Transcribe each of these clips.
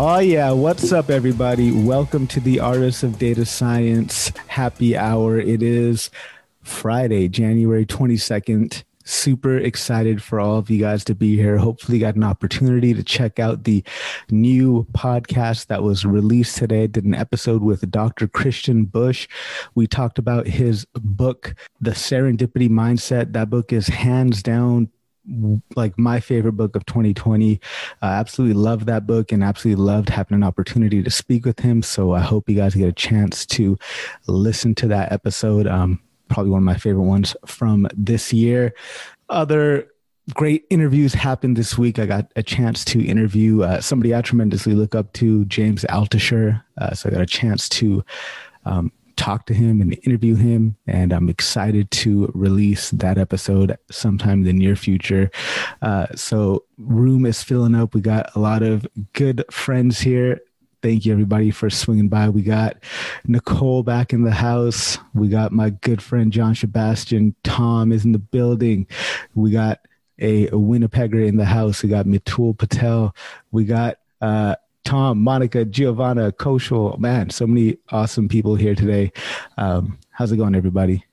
Oh, yeah. What's up, everybody? Welcome to the Artists of Data Science happy hour. It is Friday, January 22nd. Super excited for all of you guys to be here. Hopefully, got an opportunity to check out the new podcast that was released today. Did an episode with Dr. Christian Busch. We talked about his book, The Serendipity Mindset. That book is hands down like my favorite book of 2020. I absolutely loved that book and absolutely loved having an opportunity to speak with him. So I hope you guys get a chance to listen to that episode. Um, probably one of my favorite ones from this year. Other great interviews happened this week. I got a chance to interview uh, somebody I tremendously look up to, James Altucher. Uh, so I got a chance to um, talk to him and interview him. And I'm excited to release that episode sometime in the near future. Uh, so, room is filling up. We got a lot of good friends here. Thank you, everybody, for swinging by. We got Nicole back in the house. We got my good friend John Sebastian. Tom is in the building. We got a, Winnipegger in the house. We got Mitul Patel. We got uh, Tom, Monica, Giovanna, Koshal. Man, so many awesome people here today. Um, how's it going, everybody?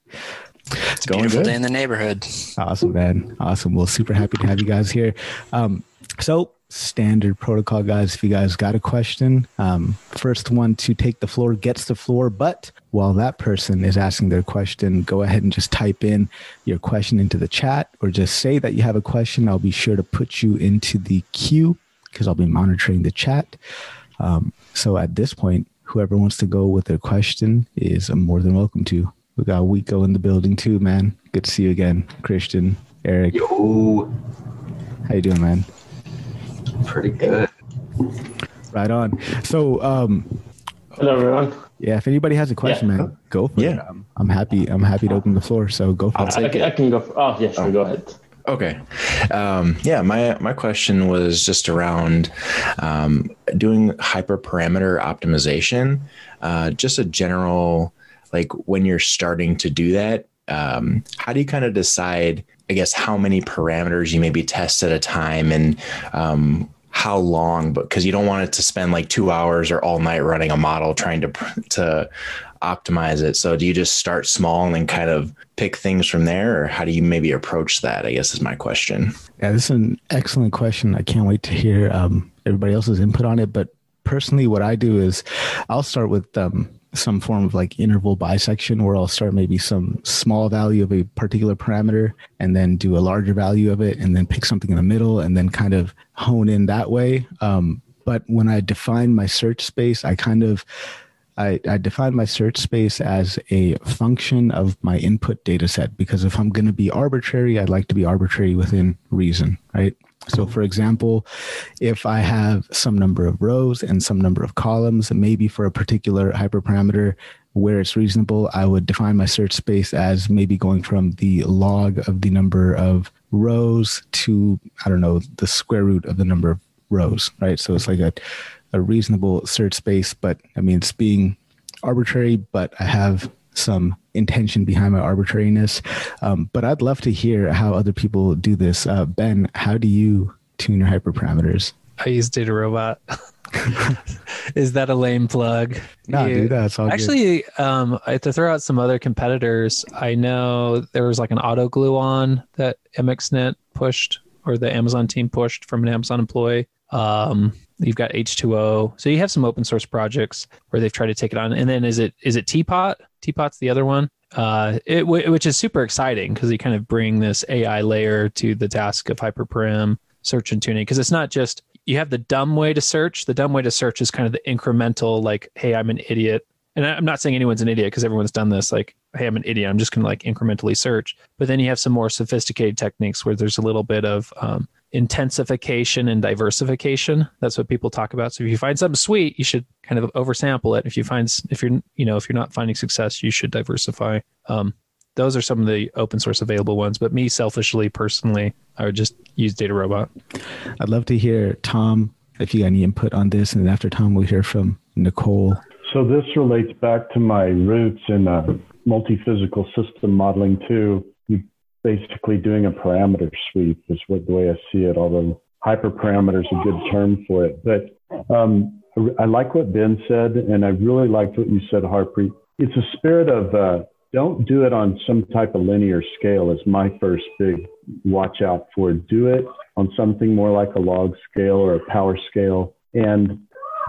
It's a going beautiful good. day in the neighborhood. Awesome, man. Awesome. Well, super happy to have you guys here. Um, so, standard protocol, guys. If you guys got a question, um, first one to take the floor gets the floor. But while that person is asking their question, go ahead and just type in your question into the chat or just say that you have a question. I'll be sure to put you into the queue because I'll be monitoring the chat. Um, so at this point, whoever wants to go with their question is more than welcome to. We got Wiko in the building too, man. Good to see you again, Christian, Eric. Yo. How you doing, man? Pretty good. Right on. So, um, hello everyone. Yeah, if anybody has a question, yeah. man, go for yeah. it. I'm, I'm, happy. I'm happy to open the floor. So go for I'll it. I can, I can, go. For, oh, yes, oh. go ahead. Okay. Um, yeah, my, my question was just around um, doing hyperparameter optimization. Uh, just a general, like when you're starting to do that, um, how do you kind of decide, I guess, how many parameters you maybe test at a time and um, how long? But because you don't want it to spend like two hours or all night running a model trying to to optimize it. So do you just start small and then kind of pick things from there or how do you maybe approach that? I guess is my question. Yeah, this is an excellent question. I can't wait to hear um, everybody else's input on it. But personally, what I do is I'll start with um, some form of like interval bisection where I'll start maybe some small value of a particular parameter and then do a larger value of it and then pick something in the middle and then kind of hone in that way. Um, but when I define my search space, I kind of I, I define my search space as a function of my input data set because if I'm going to be arbitrary, I'd like to be arbitrary within reason, right? So, for example, if I have some number of rows and some number of columns, maybe for a particular hyperparameter where it's reasonable, I would define my search space as maybe going from the log of the number of rows to, I don't know, the square root of the number of rows, right? So it's like a a reasonable search space, but I mean, it's being arbitrary, but I have some intention behind my arbitrariness. Um, but I'd love to hear how other people do this. Uh, ben, how do you tune your hyperparameters? I use DataRobot. Is that a lame plug? No, you, dude, that's all actually. Um, I, to throw out some other competitors, I know there was like an AutoGluon that MXNet pushed or the Amazon team pushed from an Amazon employee. Um, You've got H2O. So you have some open source projects where they've tried to take it on. And then is it is it TPOT? TPOT's the other one. Uh, it which is super exciting because you kind of bring this AI layer to the task of hyperparam search and tuning because it's not just you have the dumb way to search. The dumb way to search is kind of the incremental, like, hey, I'm an idiot. And I'm not saying anyone's an idiot because everyone's done this. Like, hey, I'm an idiot. I'm just going to like incrementally search. But then you have some more sophisticated techniques where there's a little bit of um, intensification and diversification. That's what people talk about. So if you find something sweet, you should kind of oversample it. If you find if you're you know if you're not finding success, you should diversify. Um, those are some of the open source available ones. But me selfishly, personally, I would just use DataRobot. I'd love to hear Tom if you got any input on this, and after Tom, we'll hear from Nicole. So this relates back to my roots in uh, multi-physical system modeling too basically doing a parameter sweep is what the way I see it, although hyperparameter is a good term for it. But um, I like what Ben said, and I really liked what you said, Harpreet. It's a spirit of uh, don't do it on some type of linear scale. Is my first big watch out for. Do it on something more like a log scale or a power scale, and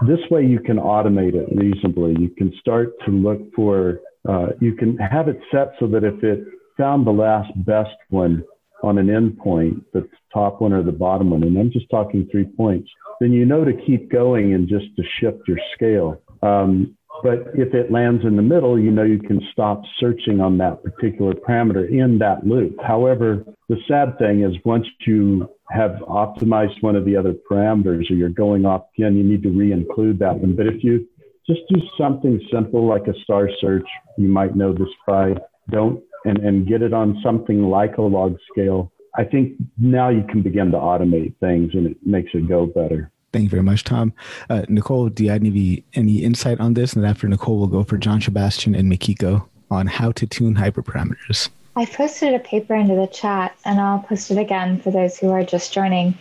this way you can automate it reasonably. You can start to look for. Uh, you can have it set so that if it found the last best one on an endpoint, the top one or the bottom one, and I'm just talking three points, then you know to keep going and just to shift your scale. Um, but if it lands in the middle, you know you can stop searching on that particular parameter in that loop. However, the sad thing is once you have optimized one of the other parameters or you're going off again, you need to re-include that one. But if you just do something simple like a star search, you might know this by don't and, and get it on something like a log scale, I think now you can begin to automate things and it makes it go better. Thank you very much, Tom. Uh, Nicole, do you have any, any insight on this? And after Nicole, we'll go for John Sebastian and Mikiko on how to tune hyperparameters. I posted a paper into the chat and I'll post it again for those who are just joining.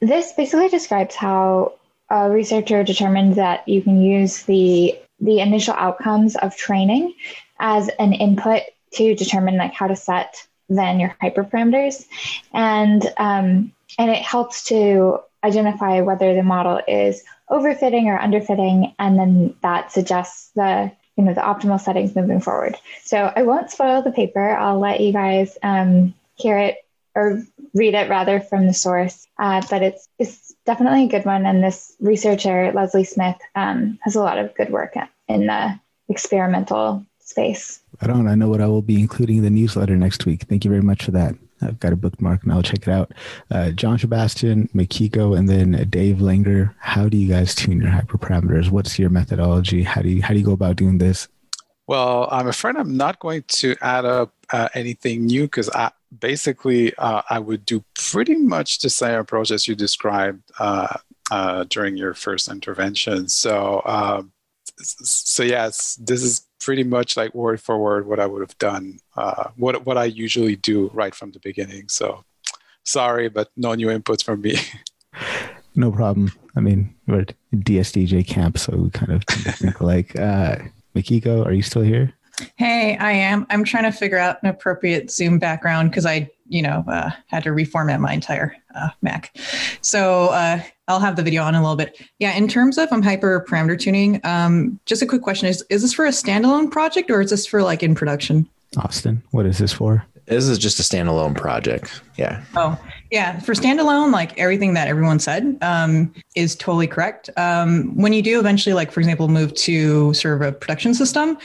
This basically describes how a researcher determined that you can use the the initial outcomes of training as an input to determine like how to set then your hyperparameters. And um, and it helps to identify whether the model is overfitting or underfitting and then that suggests the you know the optimal settings moving forward. So i won't spoil the paper. I'll let you guys um, hear it or read it rather from the source. Uh, but it's it's definitely a good one and this researcher leslie smith um, has a lot of good work in the experimental space. I don't. I know what I will be including in the newsletter next week. Thank you very much for that. I've got a bookmark and I'll check it out. Uh, John Sebastian, Mikiko, and then Dave Langer. How do you guys tune your hyperparameters? What's your methodology? How do you how do you go about doing this? Well, I'm afraid I'm not going to add up uh, anything new because I basically uh, I would do pretty much the same approach as you described uh, uh, during your first intervention. So um, so yes, this is pretty much like word for word what I would have done, uh, what what I usually do right from the beginning. So sorry, but no new inputs from me. no problem. I mean, we're at DSDJ camp, so we kind of think like. Uh, Mikiko, are you still here? Hey, I am. I'm trying to figure out an appropriate Zoom background because I, you know, uh, had to reformat my entire uh, Mac. So uh, I'll have the video on in a little bit. Yeah, in terms of um, hyper parameter tuning, um, just a quick question: Is is this for a standalone project or is this for like in production? Austin, what is this for? This is just a standalone project. Yeah. Oh, yeah. For standalone, like everything that everyone said um, is totally correct. Um, when you do eventually, like, for example, move to sort of a production system,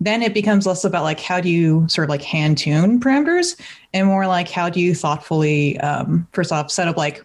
then it becomes less about like how do you sort of like hand tune parameters and more like how do you thoughtfully, um, first off, set up like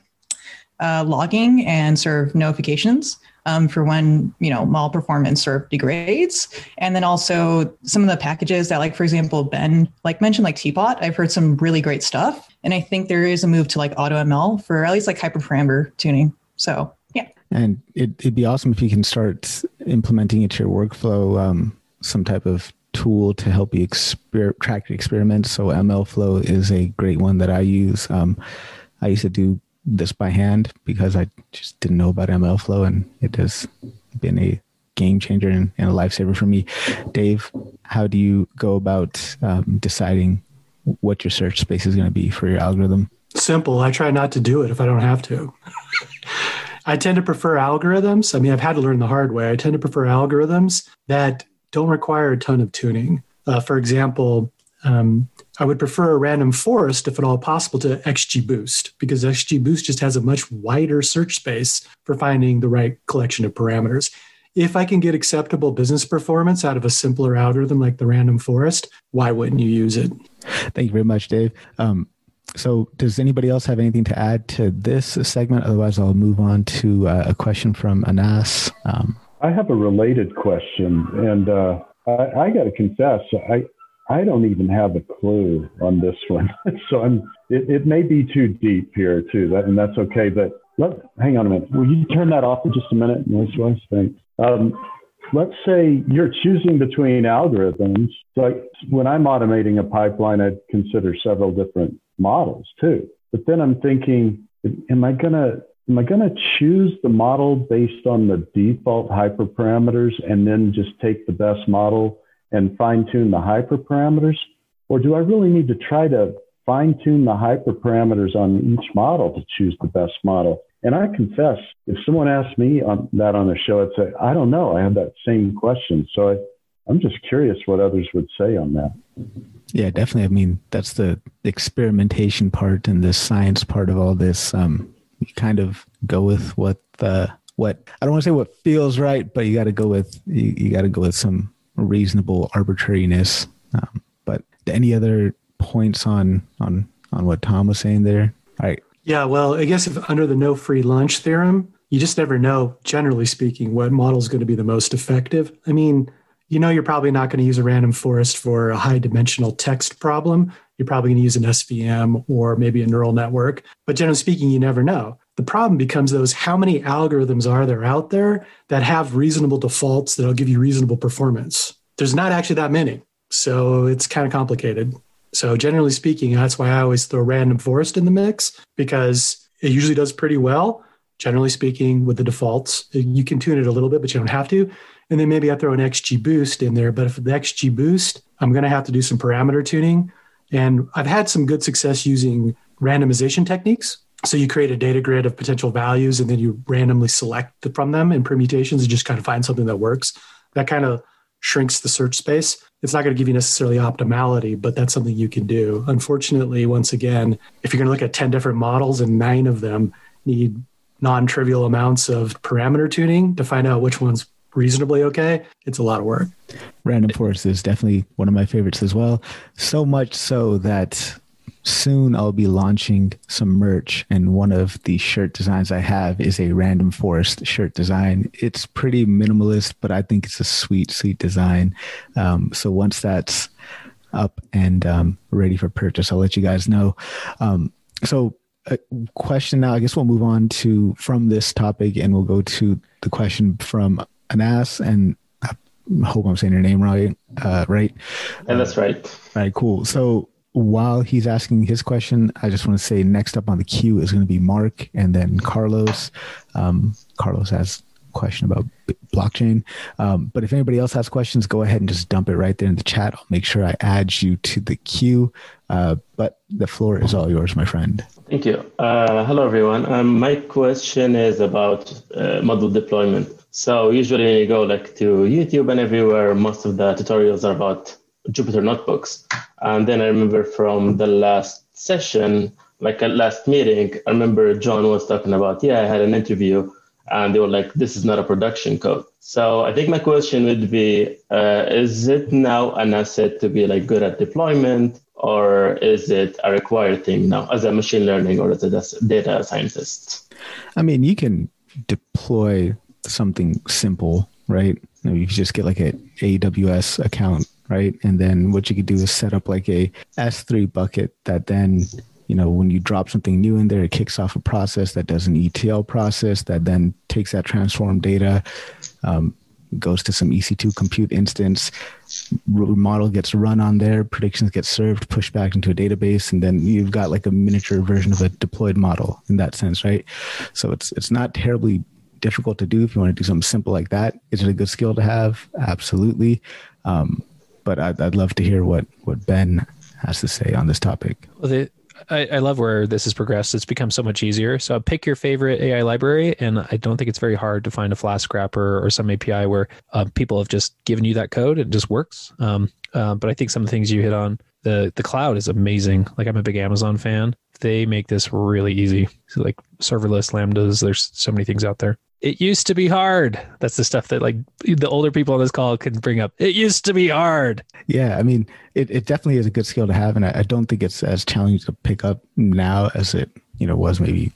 uh, logging and sort of notifications um, for when you know model performance sort of degrades, and then also some of the packages that, like for example, Ben like mentioned, like TPOT. I've heard some really great stuff, and I think there is a move to like AutoML for at least like hyperparameter tuning. So yeah, and it, would be awesome if you can start implementing into your workflow um, some type of tool to help you exper- track your experiments. So MLflow is a great one that I use. Um, I used to do this by hand because I just didn't know about MLflow, and it has been a game changer and, and a lifesaver for me. Dave, how do you go about um, deciding what your search space is going to be for your algorithm? Simple. I try not to do it if I don't have to. I tend to prefer algorithms. I mean, I've had to learn the hard way. I tend to prefer algorithms that don't require a ton of tuning. Uh, for example, um, I would prefer a random forest, if at all possible, to XGBoost because XGBoost just has a much wider search space for finding the right collection of parameters. If I can get acceptable business performance out of a simpler algorithm like the random forest, why wouldn't you use it? Thank you very much, Dave. Um, so, does anybody else have anything to add to this segment? Otherwise, I'll move on to uh, a question from Anas. Um, I have a related question, and uh, I, I got to confess, I, I don't even have a clue on this one. so I'm, it, it, may be too deep here too, that, and that's okay. But let, hang on a minute. Will you turn that off for just a minute, noise wise? Thanks. Um, let's say you're choosing between algorithms. Like when I'm automating a pipeline, I'd consider several different models too. But then I'm thinking, am I to am I to choose the model based on the default hyperparameters and then just take the best model and fine tune the hyperparameters? Or do I really need to try to fine tune the hyperparameters on each model to choose the best model? And I confess, if someone asked me on that on the show, I'd say, I don't know. I have that same question. So I, I'm just curious what others would say on that. Yeah, definitely. I mean, that's the experimentation part and the science part of all this. Um, you kind of go with what the what I don't want to say what feels right, but you got to go with you, you got to go with some reasonable arbitrariness. Um, but any other points on on on what Tom was saying there? All right. Yeah, well, I guess if under the no free lunch theorem, you just never know, generally speaking, what model is going to be the most effective. I mean, you know, you're probably not going to use a random forest for a high dimensional text problem. You're probably going to use an SVM or maybe a neural network. But generally speaking, you never know. The problem becomes those how many algorithms are there out there that have reasonable defaults that'll give you reasonable performance? There's not actually that many. So it's kind of complicated. So generally speaking, that's why I always throw random forest in the mix because it usually does pretty well. Generally speaking, with the defaults, you can tune it a little bit, but you don't have to. And then maybe I throw an XGBoost in there. But if the XGBoost, I'm going to have to do some parameter tuning. And I've had some good success using randomization techniques. So you create a data grid of potential values and then you randomly select from them in permutations and just kind of find something that works. That kind of shrinks the search space. It's not going to give you necessarily optimality, but that's something you can do. Unfortunately, once again, if you're going to look at 10 different models and nine of them need non trivial amounts of parameter tuning to find out which one's reasonably okay, it's a lot of work. Random Forest is definitely one of my favorites as well. So much so that soon I'll be launching some merch, and one of the shirt designs I have is a Random Forest shirt design. It's pretty minimalist, but I think it's a sweet, sweet design. Um, so once that's up and um, ready for purchase, I'll let you guys know. Um, so a question now. I guess we'll move on to from this topic, and we'll go to the question from Anas, and I hope I'm saying your name right. Uh, right? And that's right. All right, cool. So while he's asking his question, I just want to say next up on the queue is going to be Mark and then Carlos. Um, Carlos has a question about blockchain. Um, but if anybody else has questions, go ahead and just dump it right there in the chat. I'll make sure I add you to the queue. Uh, but the floor is all yours, my friend. Thank you. Uh, hello, everyone. Um, my question is about uh, model deployment. So usually you go like to YouTube and everywhere, most of the tutorials are about Jupyter notebooks. And then I remember from the last session, like a last meeting, I remember John was talking about, yeah, I had an interview and they were like, this is not a production code. So I think my question would be, uh, is it now an asset to be like good at deployment or is it a required thing now as a machine learning or as a data scientist? I mean, you can deploy something simple, right? You, know, you just get like an AWS account right? And then what you could do is set up like a S3 bucket that then, you know, when you drop something new in there, it kicks off a process that does an ETL process that then takes that transformed data, um, goes to some EC2 compute instance, model gets run on there, predictions get served, pushed back into a database, and then you've got like a miniature version of a deployed model in that sense, right? So it's it's not terribly difficult to do if you want to do something simple like that. Is it a good skill to have? Absolutely. Um, but I'd, I'd love to hear what what Ben has to say on this topic. Well, the, I, I, love where this has progressed. It's become so much easier. So pick your favorite AI library, and I don't think it's very hard to find a Flask wrapper or some API where uh, people have just given you that code. It just works. Um, uh, but I think some of the things you hit on, the the cloud is amazing. Like I'm a big Amazon fan. They make this really easy. So like serverless lambdas. There's so many things out there it used to be hard. That's the stuff that like the older people on this call can bring up. It used to be hard. Yeah, I mean, it, it definitely is a good skill to have, and I, I don't think it's as challenging to pick up now as it you know was maybe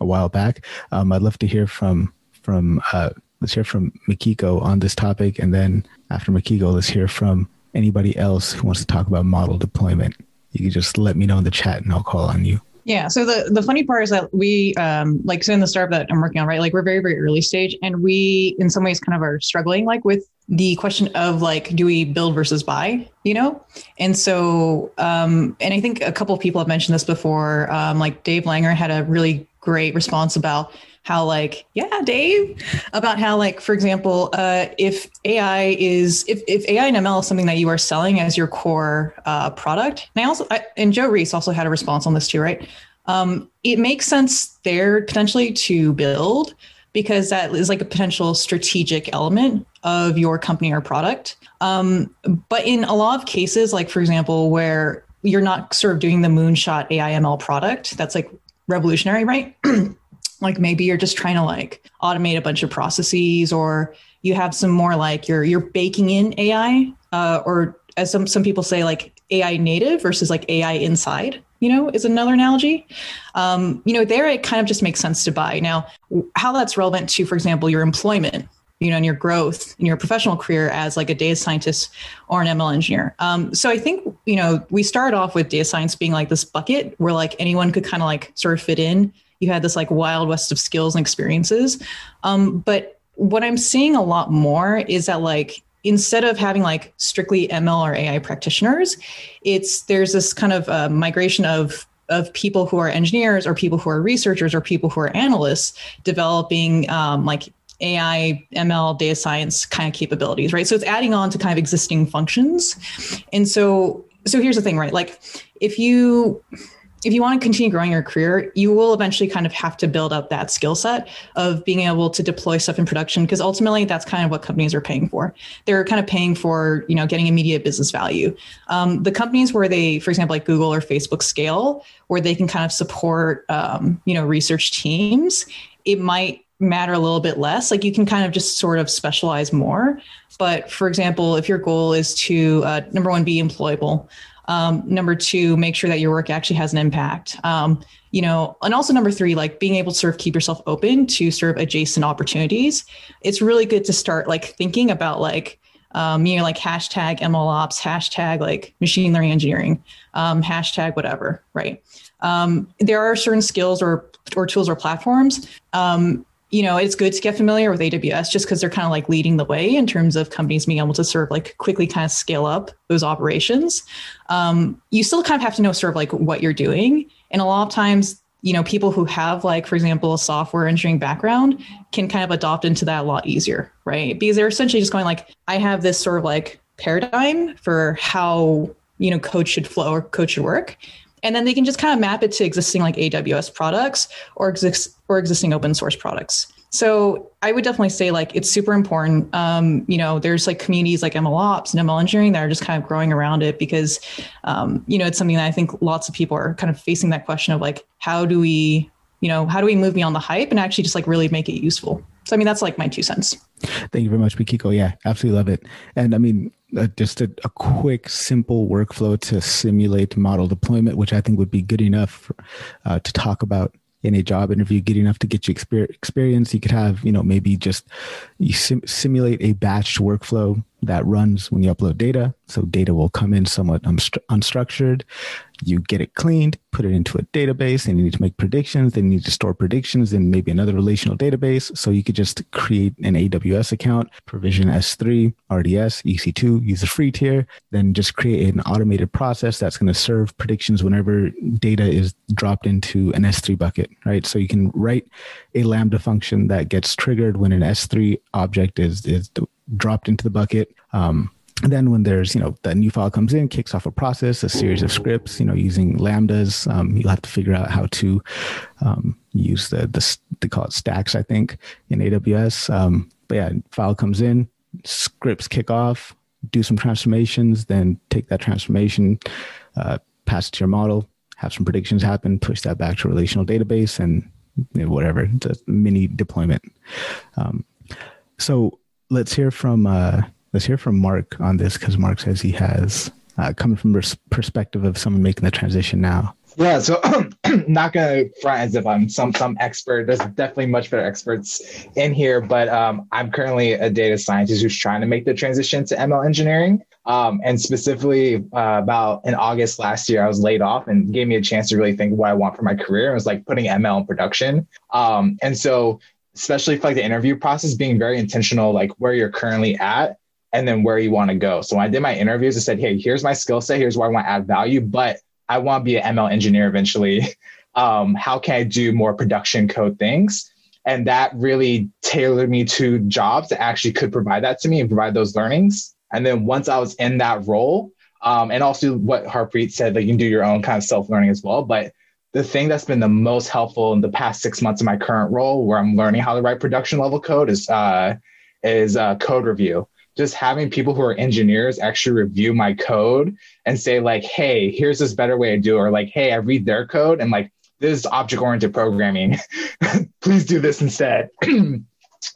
a while back. Um, I'd love to hear from from uh, let's hear from Mikiko on this topic, and then after Mikiko, let's hear from anybody else who wants to talk about model deployment. You can just let me know in the chat, and I'll call on you. Yeah. So the, the funny part is that we, um, like, so in the startup that I'm working on, right, like we're very, very early stage and we, in some ways, kind of are struggling like with the question of like, do we build versus buy? You know, and so um, and I think a couple of people have mentioned this before. Um, like Dave Langer had a really great response about how like yeah dave about how like for example uh, if ai is if, if ai and ml is something that you are selling as your core uh, product. And i also I, and Joe Reis also had a response on this too right? Um, it makes sense there potentially to build because that is like a potential strategic element of your company or product. Um, but in a lot of cases like for example where you're not sort of doing the moonshot ai ml product that's like revolutionary right like maybe you're just trying to like automate a bunch of processes or you have some more like you're you're baking in ai uh, or as some some people say like ai native versus like ai inside you know is another analogy. Um, you know there it kind of just makes sense to buy. Now how that's relevant to for example your employment you know and your growth in your professional career as like a data scientist or an ml engineer. Um, so i think you know we started off with data science being like this bucket where like anyone could kind of like sort of fit in you had this like wild west of skills and experiences. Um, but what I'm seeing a lot more is that like instead of having like strictly ML or AI practitioners, it's there's this kind of uh, migration of of people who are engineers or people who are researchers or people who are analysts developing um, like AI, ML, data science kind of capabilities, right? So it's adding on to kind of existing functions. And so so here's the thing, right? Like if you if you want to continue growing your career, you will eventually kind of have to build up that skill set of being able to deploy stuff in production because ultimately that's kind of what companies are paying for. They're kind of paying for you know getting immediate business value. Um, the companies where they, for example, like Google or Facebook scale, where they can kind of support um, you know research teams, it might matter a little bit less. Like you can kind of just sort of specialize more. But for example, if your goal is to uh, number one be employable, um, number two, make sure that your work actually has an impact. Um, you know, and also number three, like being able to sort of keep yourself open to sort of adjacent opportunities. It's really good to start like thinking about like, um, you know, like hashtag MLOps, hashtag like machine learning engineering, um, hashtag whatever, right? Um, there are certain skills or or tools or platforms um, you know, it's good to get familiar with AWS just because they're kind of like leading the way in terms of companies being able to sort of like quickly kind of scale up those operations. Um, you still kind of have to know sort of like what you're doing. And a lot of times, you know, people who have like, for example, a software engineering background can kind of adopt into that a lot easier, right? Because they're essentially just going like, I have this sort of like paradigm for how, you know, code should flow or code should work and then they can just kind of map it to existing like aws products or exist or existing open source products. So i would definitely say like it's super important. Um, you know there's like communities like mlops and ml engineering that are just kind of growing around it because um, you know it's something that i think lots of people are kind of facing that question of like how do we you know how do we move beyond the hype and actually just like really make it useful? So i mean that's like my two cents. Thank you very much mikiko. Yeah absolutely love it. And i mean uh, just a, a, quick, simple workflow to simulate model deployment, which I think would be good enough for, uh, to talk about in a job interview, get enough to get you experience. You could have, you know, maybe just you sim- simulate a batched workflow that runs when you upload data. So data will come in somewhat unstructured. You get it cleaned, put it into a database, and you need to make predictions. Then you need to store predictions in maybe another relational database. So you could just create an AWS account, provision S3, RDS, EC2, use the free tier, then just create an automated process that's going to serve predictions whenever data is dropped into an S3 bucket, right? So you can write a Lambda function that gets triggered when an S3 object is, is dropped into the bucket. Um, and then when there's, you know, the new file comes in, kicks off a process, a series of scripts, you know, using lambdas. Um, you'll have to figure out how to um, use the, the, they call it stacks, I think, in AWS. Um, but yeah, file comes in, scripts kick off, do some transformations, then take that transformation, uh, pass it to your model, have some predictions happen, push that back to a relational database and you know, whatever, the mini deployment. Um, so let's hear from uh, let's hear from Mark on this because Mark says he has uh, coming from the perspective of someone making the transition now. Yeah, so not gonna front as if I'm some some expert. There's definitely much better experts in here, but um, I'm currently a data scientist who's trying to make the transition to ML engineering. Um, and specifically, uh, about in August last year, I was laid off and gave me a chance to really think what I want for my career. It was like putting ML in production. Um, and so especially for like the interview process, being very intentional, like where you're currently at and then where you want to go. So when I did my interviews, I said, hey, here's my skill set, here's where I want to add value, but I want to be an ML engineer eventually. Um, how can I do more production code things? And that really tailored me to jobs that actually could provide that to me and provide those learnings. And then once I was in that role, um, and also what Harpreet said, that you can do your own kind of self learning as well. But the thing that's been the most helpful in the past six months of my current role, where I'm learning how to write production level code, is uh, is uh, code review. Just having people who are engineers actually review my code and say like, "Hey, here's this better way to do," it. or like, "Hey, I read their code and like this is object oriented programming. Please do this instead."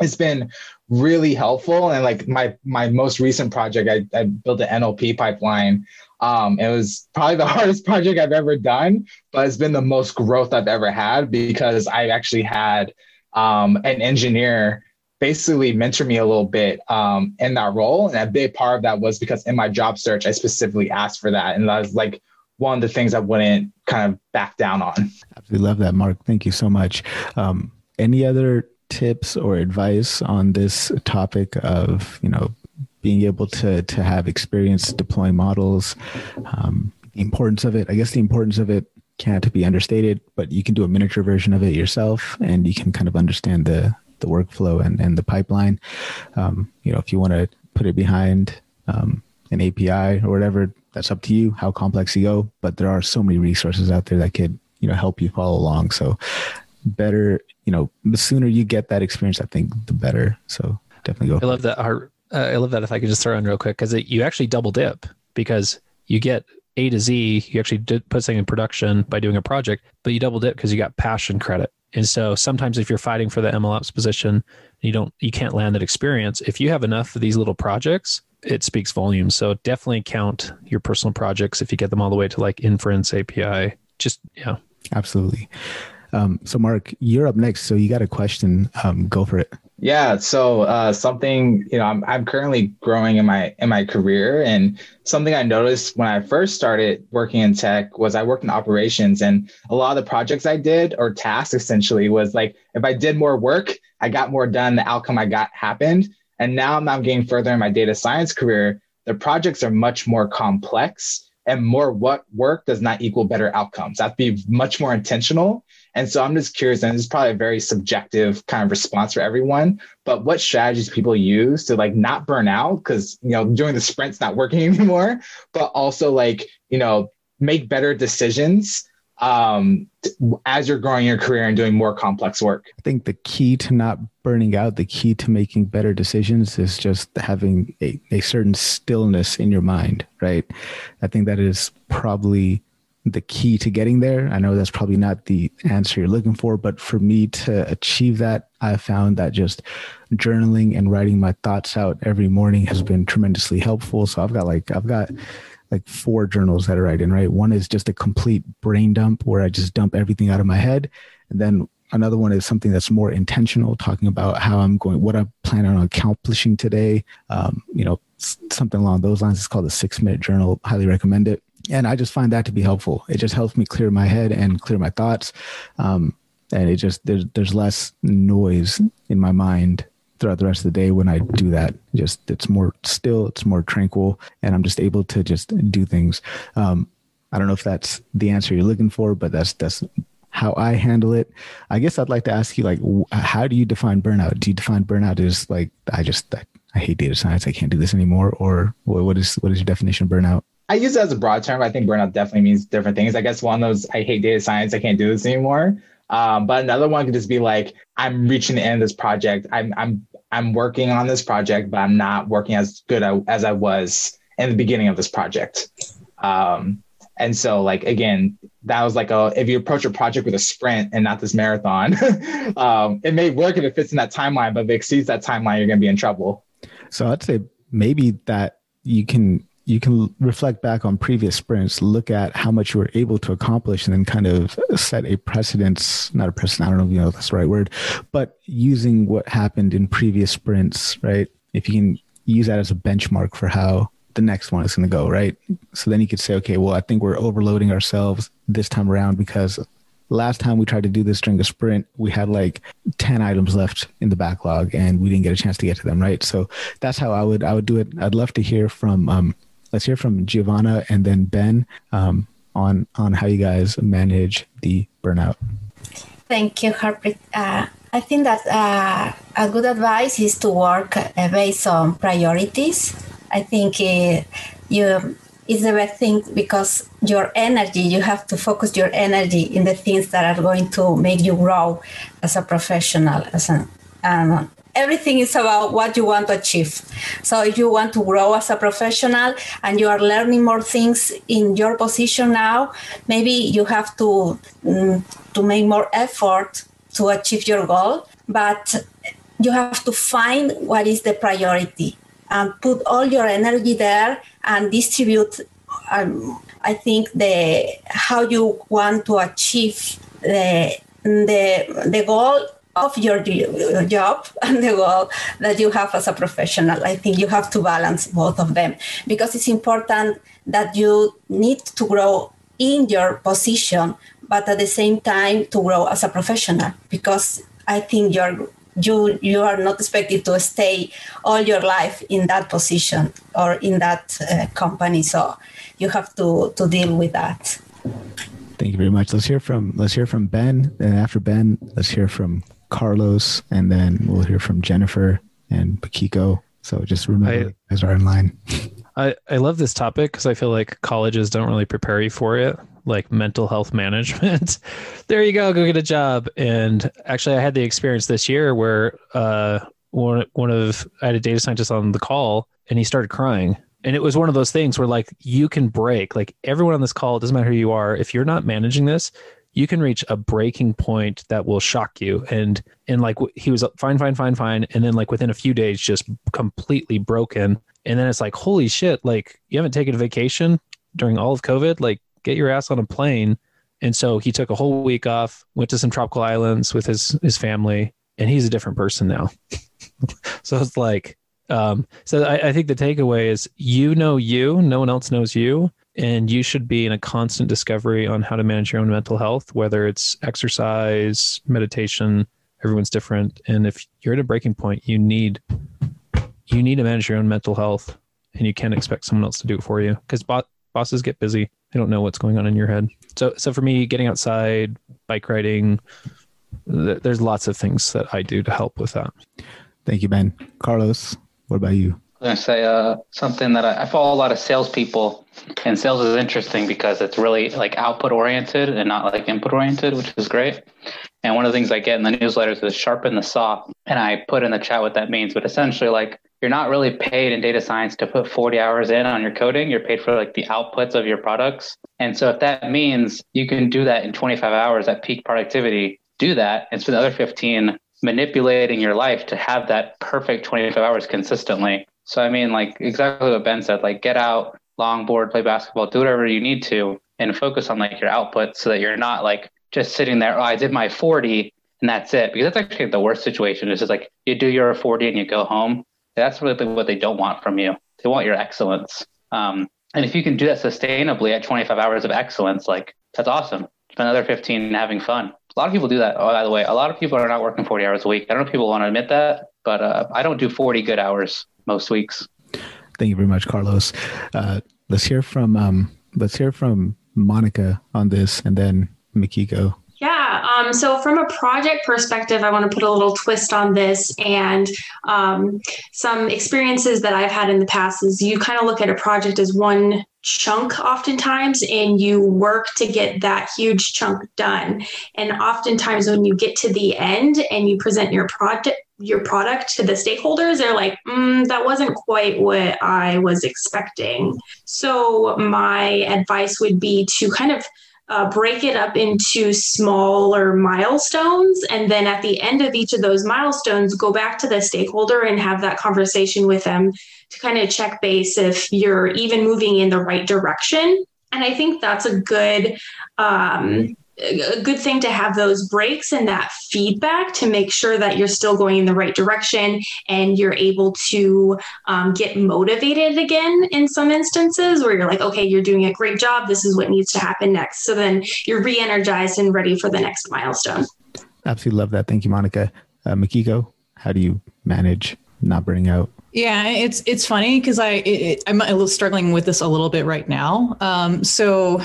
it's been really helpful and like my my most recent project i, I built an nlp pipeline um, it was probably the hardest project i've ever done but it's been the most growth i've ever had because i actually had um, an engineer basically mentor me a little bit um, in that role. And a big part of that was because in my job search i specifically asked for that. And that was like one of the things i wouldn't kind of back down on. Absolutely love that mark. Thank you so much. Um, any other tips or advice on this topic of you know being able to to have experience deploying models? Um, the importance of it i guess the importance of it can't be understated but you can do a miniature version of it yourself and you can kind of understand the the workflow and, and the pipeline. Um, you know if you want to put it behind um, an api or whatever that's up to you how complex you go but there are so many resources out there that could you know help you follow along. So better you know the sooner you get that experience i think the better. So definitely go i love that uh, i love that if i could just throw in real quick because you actually double dip because you get a to z you actually did put something in production by doing a project but you double dip because you got passion credit and so sometimes if you're fighting for the mlops position you don't you can't land that experience if you have enough of these little projects it speaks volumes so definitely count your personal projects if you get them all the way to like inference api just yeah absolutely um, so, Mark, you're up next. So, you got a question. Um, go for it. Yeah. So, uh, something you know, I'm I'm currently growing in my in my career, and something I noticed when I first started working in tech was I worked in operations, and a lot of the projects I did or tasks essentially was like if I did more work, I got more done. The outcome I got happened. And now I'm getting further in my data science career. The projects are much more complex and more what work does not equal better outcomes. I have to be much more intentional and so I'm just curious, and it's probably a very subjective kind of response for everyone, but what strategies people use to like not burn out because you know doing the sprints not working anymore, but also like you know make better decisions um, as you're growing your career and doing more complex work. I think the key to not burning out, the key to making better decisions is just having a, a certain stillness in your mind, right? I think that is probably the key to getting there. I know that's probably not the answer you're looking for, but for me to achieve that, I found that just journaling and writing my thoughts out every morning has been tremendously helpful. So I've got like I've got like four journals that I write in, right? One is just a complete brain dump where I just dump everything out of my head. And then another one is something that's more intentional, talking about how I'm going, what I'm planning on accomplishing today. Um, you know, something along those lines. It's called the six minute journal. Highly recommend it and I just find that to be helpful. It just helps me clear my head and clear my thoughts, um, and it just there's there's less noise in my mind throughout the rest of the day when I do that. Just it's more still, it's more tranquil, and I'm just able to just do things. Um, I don't know if that's the answer you're looking for, but that's that's how I handle it. I guess I'd like to ask you, like, how do you define burnout? Do you define burnout as like I just I, I hate data science, I can't do this anymore, or what is what is your definition of burnout? I use it as a broad term. I think burnout definitely means different things. I guess one of those, I hate data science. I can't do this anymore. Um, but another one could just be like, I'm reaching the end of this project. I'm, I'm, I'm working on this project, but I'm not working as good as I was in the beginning of this project. Um, and so like, again, that was like a, if you approach a project with a sprint and not this marathon, um, it may work if it fits in that timeline, but if it exceeds that timeline, you're going to be in trouble. So I'd say maybe that you can you can reflect back on previous sprints, look at how much you were able to accomplish, and then kind of set a precedence, not a precedent, I don't know if you know if that's the right word, but using what happened in previous sprints, right? If you can use that as a benchmark for how the next one is going to go, right? So then you could say, okay, well, I think we're overloading ourselves this time around because last time we tried to do this during a sprint, we had like 10 items left in the backlog and we didn't get a chance to get to them, right? So that's how I would I would do it. I'd love to hear from um, let's hear from Giovanna and then Ben um, on on how you guys manage the burnout. Thank you, Harpreet. Uh, I think that uh, a good advice is to work uh, based on priorities. I think uh, you is the best thing because your energy you have to focus your energy in the things that are going to make you grow as a professional as an, um, everything is about what you want to achieve. So if you want to grow as a professional and you are learning more things in your position now maybe you have to um, to make more effort to achieve your goal. But you have to find what is the priority and put all your energy there and distribute um, i think the how you want to achieve the the the goal of your job and the goal that you have as a professional. I think you have to balance both of them because it's important that you need to grow in your position but at the same time to grow as a professional because i think you're you you are not expected to stay all your life in that position or in that uh, company. So you have to to deal with that. Thank you very much. Let's hear from let's hear from ben. And after ben let's hear from carlos and then we'll hear from jennifer and pakiko so just remember I, guys are in line I, I love this topic because I feel like colleges don't really prepare you for it like mental health management. there you go, go get a job. And actually, I had the experience this year where uh, one one of I had a data scientist on the call, and he started crying. And it was one of those things where like you can break like everyone on this call. It doesn't matter who you are. If you're not managing this, you can reach a breaking point that will shock you. And and like he was fine, fine, fine, fine, and then like within a few days, just completely broken. And then it's like, holy shit! Like you haven't taken a vacation during all of COVID. Like get your ass on a plane. And so he took a whole week off, went to some tropical islands with his his family, and he's a different person now. so it's like, um, so I, I think the takeaway is you know you, no one else knows you, and you should be in a constant discovery on how to manage your own mental health, whether it's exercise, meditation. Everyone's different, and if you're at a breaking point, you need you need to manage your own mental health, and you can't expect someone else to do it for you because bo- bosses get busy they don't know what's going on in your head. So, so for me, getting outside, bike riding, th- there's lots of things that I do to help with that. Thank you, Ben. Carlos, what about you? Going to say uh, something that I, I follow a lot of salespeople, and sales is interesting because it's really like output oriented and not like input oriented, which is great. And one of the things I get in the newsletters is sharpen the saw, and I put in the chat what that means. But essentially, like you're not really paid in data science to put 40 hours in on your coding. You're paid for like the outputs of your products. And so if that means you can do that in 25 hours at peak productivity, do that and spend the other 15 manipulating your life to have that perfect 25 hours consistently. So I mean like exactly what Ben said, like get out, longboard, play basketball, do whatever you need to and focus on like your output so that you're not like just sitting there, oh, I did my 40 and that's it. Because that's actually the worst situation. It's just like you do your 40 and you go home that's really what they don't want from you. They want your excellence. Um, and if you can do that sustainably at 25 hours of excellence, like that's awesome. Spend another 15 having fun. A lot of people do that. Oh, by the way, a lot of people are not working 40 hours a week. I don't know if people want to admit that, but uh, I don't do 40 good hours most weeks. Thank you very much, Carlos. Uh, let's hear from um, let's hear from Monica on this, and then Mikiko. Yeah. Um, so, from a project perspective, I want to put a little twist on this. And um, some experiences that I've had in the past is you kind of look at a project as one chunk oftentimes and you work to get that huge chunk done and oftentimes when you get to the end and you present your project your product to the stakeholders they're like mm, that wasn't quite what i was expecting so my advice would be to kind of uh, break it up into smaller milestones. And then at the end of each of those milestones, go back to the stakeholder and have that conversation with them to kind of check base if you're even moving in the right direction. And I think that's a good um, a good thing to have those breaks and that feedback to make sure that you're still going in the right direction and you're able to um, get motivated again in some instances where you're like, okay, you're doing a great job. This is what needs to happen next. So then you're re energized and ready for the next milestone. Absolutely love that. Thank you, Monica. Uh, Mikiko, how do you manage not burning out? Yeah, it's it's funny because I it, I'm a little struggling with this a little bit right now. Um, so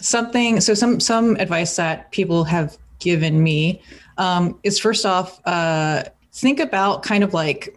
something so some some advice that people have given me um, is first off uh, think about kind of like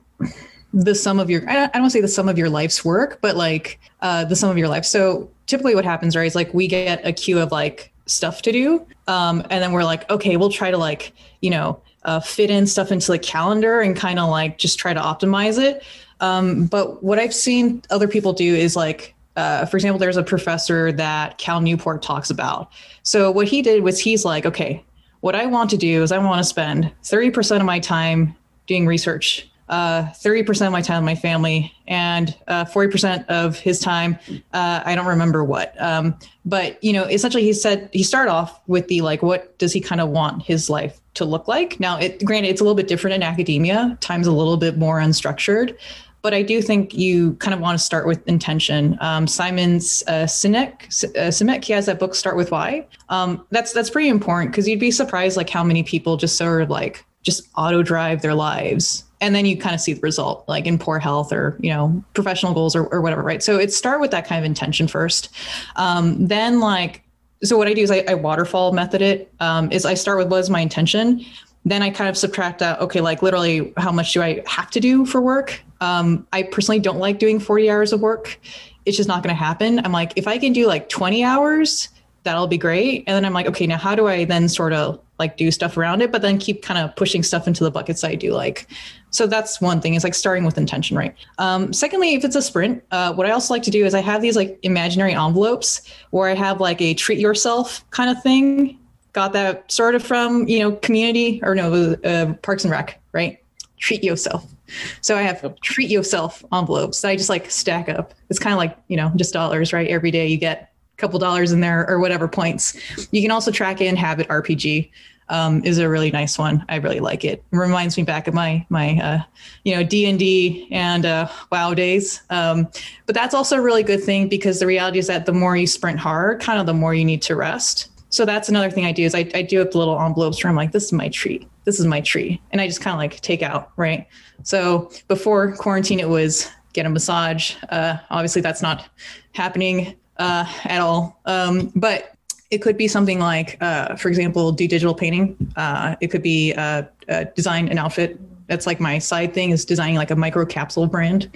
the sum of your I don't, I don't say the sum of your life's work, but like uh, the sum of your life. So typically, what happens right is like we get a queue of like stuff to do, um, and then we're like, okay, we'll try to like you know uh, fit in stuff into the calendar and kind of like just try to optimize it. Um, but what I've seen other people do is like uh, for example, there's a professor that Cal Newport talks about. So what he did was he's like, okay, what I want to do is I want to spend 30% of my time doing research, uh, 30% of my time with my family, and uh, 40% of his time, uh, I don't remember what. Um, but, you know, essentially he said, he started off with the like, what does he kind of want his life to look like? Now, it, granted, it's a little bit different in academia. Time's a little bit more unstructured but I do think you kind of want to start with intention. Um, Simon's uh, Sinek, uh, Sinek, he has that book, Start with Why. Um, that's that's pretty important because you'd be surprised like how many people just sort of like just auto drive their lives and then you kind of see the result like in poor health or you know professional goals or, or whatever right so it start with that kind of intention first um, then like so what i do is i, I waterfall method it um, is i start with what is my intention then i kind of subtract out okay like literally how much do i have to do for work um, I personally don't like doing 40 hours of work. It's just not going to happen. I'm like, if I can do like 20 hours, that'll be great. And then I'm like, okay, now how do I then sort of like do stuff around it, but then keep kind of pushing stuff into the buckets I do like. So that's one thing is like starting with intention, right? Um, secondly, if it's a sprint, uh, what I also like to do is I have these like imaginary envelopes where I have like a treat yourself kind of thing. Got that sort of from, you know, community or no, uh, Parks and Rec, right? Treat yourself. So I have treat yourself envelopes that I just like stack up. It's kind of like, you know, just dollars, right? Every day you get a couple dollars in there or whatever points. You can also track in Habit RPG. Um, is a really nice one. I really like it. it reminds me back of my my uh, you know D and D and uh, WoW days. Um, but that's also a really good thing because the reality is that the more you sprint hard, kind of the more you need to rest. So that's another thing I do is I, I do up the little envelopes where I'm like, this is my treat. This is my tree. And I just kind of like take out, right? So before quarantine, it was get a massage. Uh, obviously, that's not happening uh, at all. Um, but it could be something like, uh, for example, do digital painting. Uh, it could be uh, uh, design an outfit. That's like my side thing is designing like a micro capsule brand.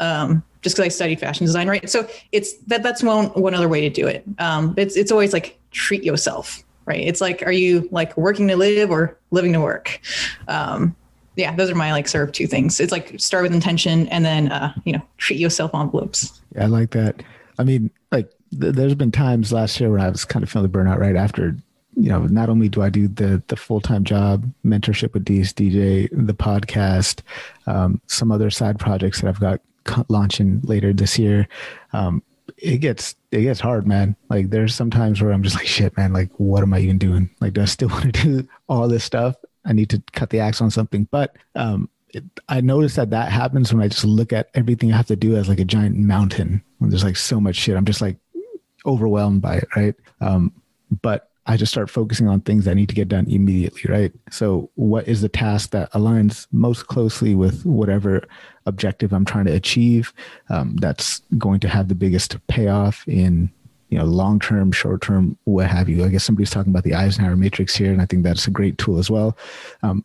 Um, just because I studied fashion design, right? So it's that that's one one other way to do it. Um, it's it's always like treat yourself, right? It's like, are you like working to live or living to work? Um, yeah, those are my like sort of two things. It's like start with intention and then uh, you know treat yourself envelopes. Yeah, I like that. I mean, like th- there's been times last year where I was kind of feeling the burnout right after. You know, not only do I do the the full time job, mentorship with DSDJ, the podcast, um, some other side projects that I've got launching later this year. Um, it gets it gets hard, man. Like there's some times where I'm just like, shit, man. Like, what am I even doing? Like, do I still want to do all this stuff? I need to cut the axe on something. But um, it, I notice that that happens when I just look at everything I have to do as like a giant mountain. When there's like so much shit, I'm just like overwhelmed by it, right? Um, but I just start focusing on things that need to get done immediately, right? So, what is the task that aligns most closely with whatever objective I'm trying to achieve? Um, that's going to have the biggest payoff in you know long term, short term, what have you. I guess somebody's talking about the Eisenhower matrix here, and I think that's a great tool as well. Um,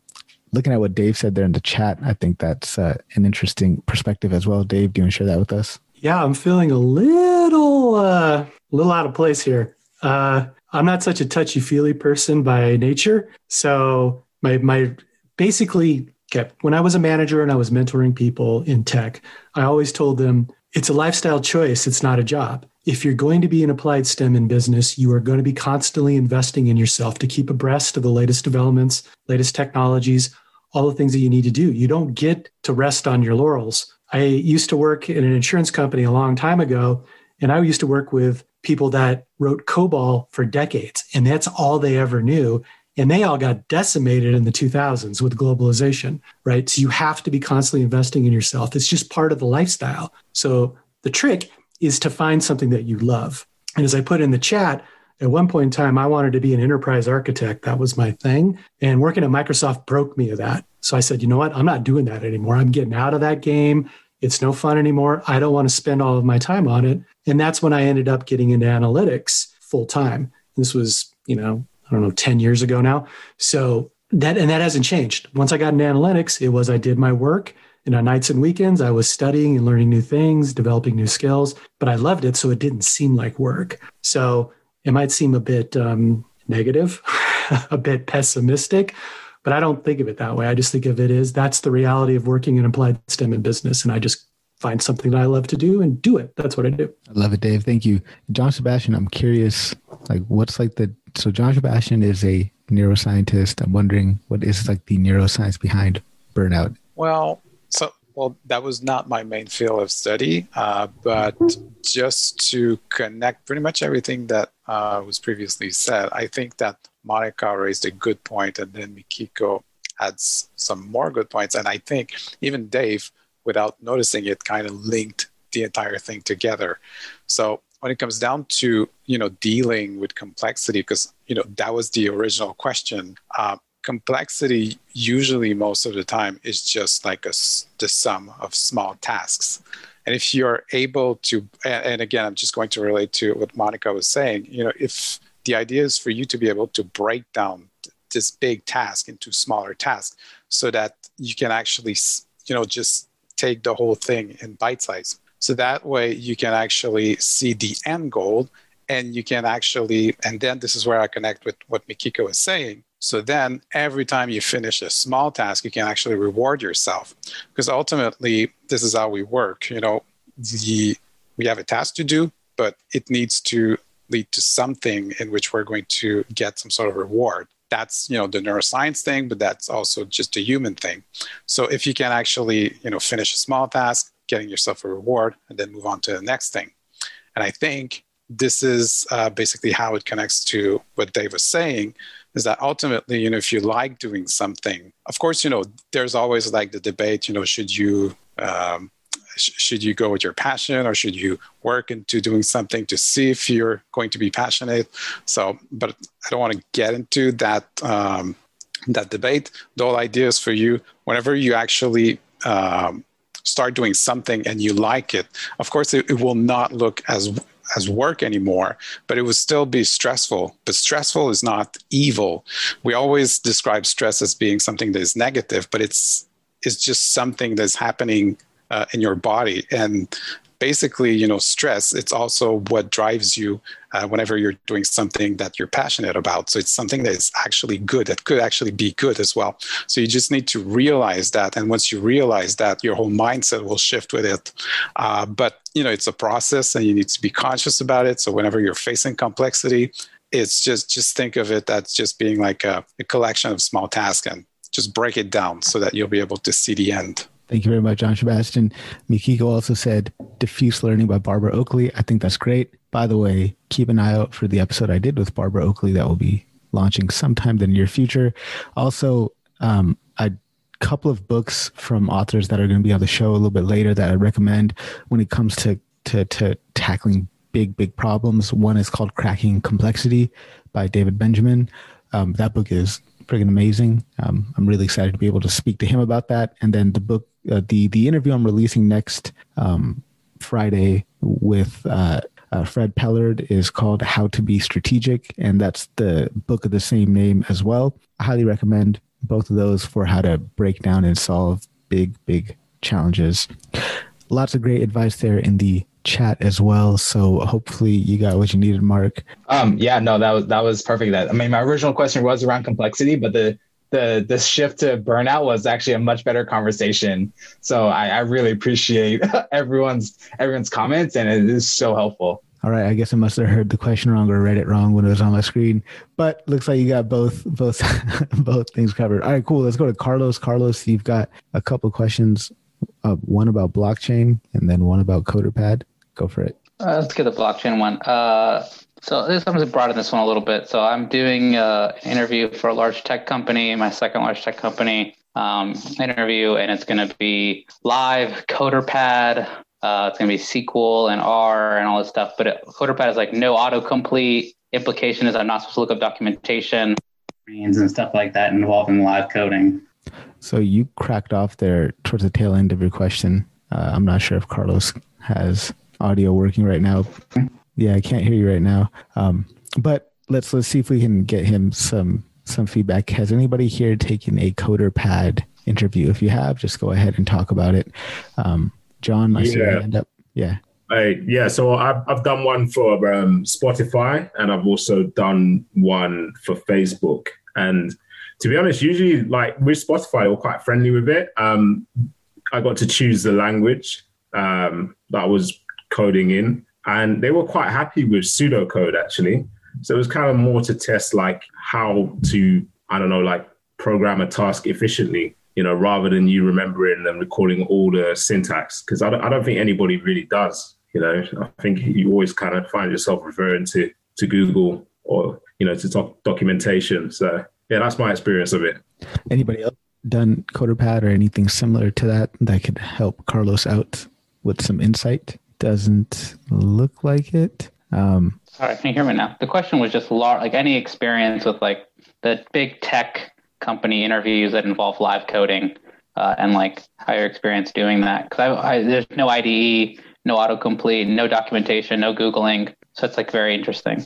looking at what Dave said there in the chat, I think that's uh, an interesting perspective as well. Dave, do you want to share that with us? Yeah, I'm feeling a little uh, a little out of place here. Uh, I'm not such a touchy feely person by nature. So my my basically okay, when I was a manager and I was mentoring people in tech, I always told them it's a lifestyle choice, it's not a job. If you're going to be an applied STEM in business, you are going to be constantly investing in yourself to keep abreast of the latest developments, latest technologies, all the things that you need to do. You don't get to rest on your laurels. I used to work in an insurance company a long time ago, and I used to work with people that wrote COBOL for decades, and that's all they ever knew. And they all got decimated in the 2000s with globalization, right? So you have to be constantly investing in yourself. It's just part of the lifestyle. So the trick is to find something that you love. And as I put in the chat, at one point in time, I wanted to be an enterprise architect. That was my thing. And working at Microsoft broke me of that. So I said, you know what? I'm not doing that anymore. I'm getting out of that game. It's no fun anymore. I don't want to spend all of my time on it. And that's when I ended up getting into analytics full time. This was, you know, I don't know, 10 years ago now. So that, and that hasn't changed. Once I got into analytics, it was I did my work. And on nights and weekends, I was studying and learning new things, developing new skills, but I loved it. So it didn't seem like work. So it might seem a bit um, negative, a bit pessimistic, but I don't think of it that way. I just think of it as that's the reality of working in applied STEM and business. And I just find something that I love to do and do it. That's what I do. I love it, Dave. Thank you. John Sebastian, I'm curious, like what's like the, so John Sebastian is a neuroscientist. I'm wondering what is like the neuroscience behind burnout? Well, so well, that was not my main field of study, uh, but just to connect pretty much everything that uh, was previously said, I think that Monica raised a good point, and then Mikiko adds some more good points. And I think even Dave, without noticing it, kind of linked the entire thing together. So when it comes down to you know dealing with complexity, because you know that was the original question. Uh, complexity usually most of the time is just like a, the sum of small tasks and if you're able to and, and again i'm just going to relate to what monica was saying you know if the idea is for you to be able to break down this big task into smaller tasks so that you can actually you know just take the whole thing in bite size so that way you can actually see the end goal and you can actually and then this is where i connect with what mikiko was saying so then every time you finish a small task, you can actually reward yourself. Because ultimately, this is how we work. You know, the, we have a task to do, but it needs to lead to something in which we're going to get some sort of reward. That's you know the neuroscience thing, but that's also just a human thing. So if you can actually you know finish a small task, getting yourself a reward, and then move on to the next thing. And I think this is uh, basically how it connects to what Dave was saying is that ultimately, you know, if you like doing something, of course, you know, there's always like the debate, you know, should you um, sh- should you go with your passion or should you work into doing something to see if you're going to be passionate? So, but I don't want to get into that um, that debate. The whole idea is for you whenever you actually um, start doing something and you like it. Of course, it, it will not look as as work anymore, but it would still be stressful. But stressful is not evil. We always describe stress as being something that is negative, but it's it's just something that's happening uh, in your body. And basically, you know, stress, it's also what drives you uh, whenever you're doing something that you're passionate about. So it's something that is actually good, that could actually be good as well. So you just need to realize that. And once you realize that, your whole mindset will shift with it. Uh, but, you know, it's a process and you need to be conscious about it. So whenever you're facing complexity, it's just just think of it as just being like a, a collection of small tasks and just break it down so that you'll be able to see the end. Thank you very much, John Sebastian. Mikiko also said Diffuse Learning by Barbara Oakley. I think that's great. By the way, keep an eye out for the episode I did with Barbara Oakley that will be launching sometime in the near future. Also, um, a couple of books from authors that are going to be on the show a little bit later that I recommend when it comes to to, to tackling big big problems. One is called Cracking Complexity by David Benjamin. Um, that book is freaking amazing. Um, I'm really excited to be able to speak to him about that. And then the book, uh, the the interview I'm releasing next um, Friday with uh, uh, Fred Pelard is called "How to Be Strategic," and that's the book of the same name as well. I highly recommend both of those for how to break down and solve big, big challenges. Lots of great advice there in the chat as well. So hopefully you got what you needed, Mark. Um, yeah, no, that was that was perfect. That I mean, my original question was around complexity, but the the the shift to burnout was actually a much better conversation. So I, I really appreciate everyone's everyone's comments, and it is so helpful. All right, I guess I must have heard the question wrong or read it wrong when it was on my screen. But looks like you got both both both things covered. All right, cool. Let's go to Carlos. Carlos, you've got a couple questions. Uh, one about blockchain and then one about CoderPad. Go for it. Uh, let's get the blockchain one. Uh, so this I'm broaden this one a little bit. So I'm doing an interview for a large tech company, my second large tech company um, interview, and it's going to be live CoderPad. Uh, it's going to be SQL and R and all this stuff. But it, CoderPad is like no autocomplete. Implication is I'm not supposed to look up documentation and stuff like that involving live coding. So you cracked off there towards the tail end of your question. Uh, I'm not sure if Carlos has audio working right now. Yeah, I can't hear you right now. Um, but let's let's see if we can get him some some feedback. Has anybody here taken a coder pad interview? If you have, just go ahead and talk about it. Um, John, I yeah. see your hand up. Yeah. Hey, yeah, so I've, I've done one for um, Spotify and I've also done one for Facebook. And to be honest, usually like with Spotify, we're quite friendly with it. Um, I got to choose the language um, that I was coding in, and they were quite happy with pseudocode actually. So it was kind of more to test like how to, I don't know, like program a task efficiently, you know, rather than you remembering and recalling all the syntax. Because I don't, I don't think anybody really does. You know, I think you always kind of find yourself referring to to Google or you know to documentation. So yeah, that's my experience of it. Anybody else done CoderPad or anything similar to that that could help Carlos out with some insight? Doesn't look like it. Um, Sorry, can you hear me now? The question was just like any experience with like the big tech company interviews that involve live coding uh, and like how your experience doing that. Because I, I, there's no IDE, no autocomplete, no documentation, no Googling. So it's like very interesting.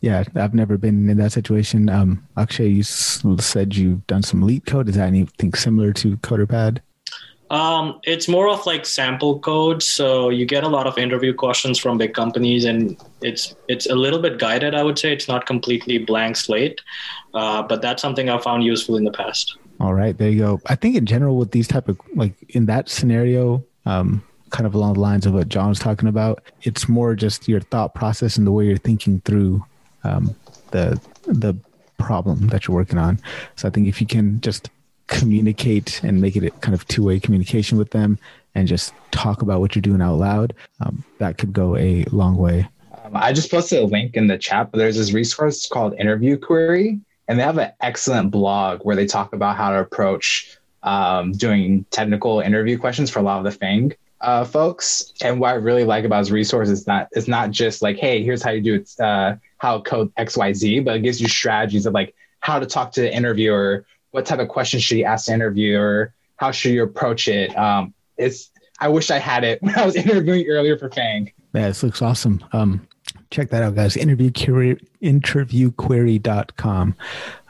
Yeah, I've never been in that situation. Um, Akshay, you said you've done some LeetCode. Is that anything similar to CoderPad? Um, it's more of like sample code. So you get a lot of interview questions from big companies, and it's it's a little bit guided. I would say it's not completely blank slate, uh, but that's something I found useful in the past. All right, there you go. I think in general with these type of like in that scenario, um, kind of along the lines of what John was talking about, it's more just your thought process and the way you're thinking through um, the the problem that you're working on. So I think if you can just communicate and make it a kind of two way communication with them and just talk about what you're doing out loud, um, that could go a long way. Um, I just posted a link in the chat, but there's this resource called Interview Query, and they have an excellent blog where they talk about how to approach um, doing technical interview questions for a lot of the FANG uh, folks. And what I really like about his resource is that it's not just like, hey, here's how you do it, uh, how code X Y Z, but it gives you strategies of like how to talk to the interviewer, what type of questions should you ask the interviewer, how should you approach it. Um, it's I wish I had it when I was interviewing earlier for Fang. Yeah, this looks awesome. Um, check that out, guys. Interview query, interviewquery.com.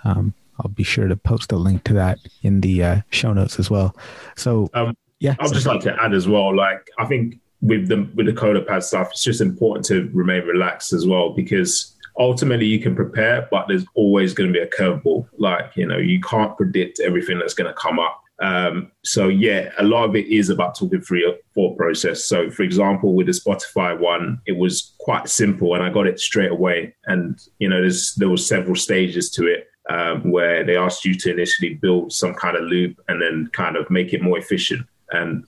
Um, I'll be sure to post a link to that in the uh, show notes as well. So, um, yeah, I'd just like to add as well. Like, I think with the with the CoderPad stuff, it's just important to remain relaxed as well because ultimately you can prepare, but there's always going to be a curveball. Like, you know, you can't predict everything that's going to come up. Um, so yeah, a lot of it is about talking through your thought process. So for example, with the Spotify one, it was quite simple and I got it straight away. And, you know, there's, there was several stages to it. Um, where they asked you to initially build some kind of loop and then kind of make it more efficient. And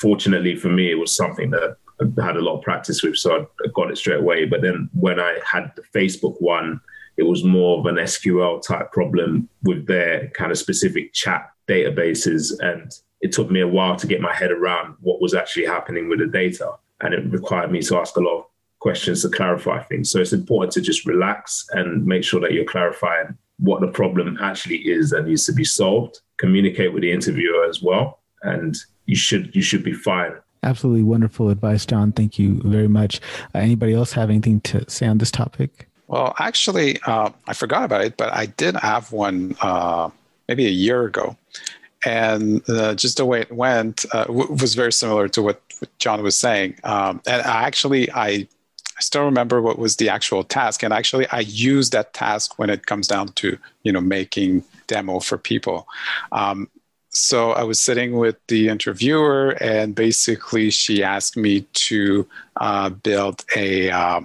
fortunately for me, it was something that I had a lot of practice with, so I got it straight away. But then when I had the Facebook one, it was more of an SQL type problem with their kind of specific chat databases. And it took me a while to get my head around what was actually happening with the data. And it required me to ask a lot of questions to clarify things. So it's important to just relax and make sure that you're clarifying what the problem actually is that needs to be solved. Communicate with the interviewer as well. And you should you should be fine. Absolutely wonderful advice, John. Thank you very much. Uh, anybody else have anything to say on this topic? Well, actually, uh, I forgot about it, but I did have one uh, maybe a year ago. And uh, just the way it went uh, w- was very similar to what, John was saying. Um, and I actually, I, I still remember what was the actual task. And actually, I use that task when it comes down to, you know, making demo for people. Um, so I was sitting with the interviewer, and basically she asked me to uh, build a uh,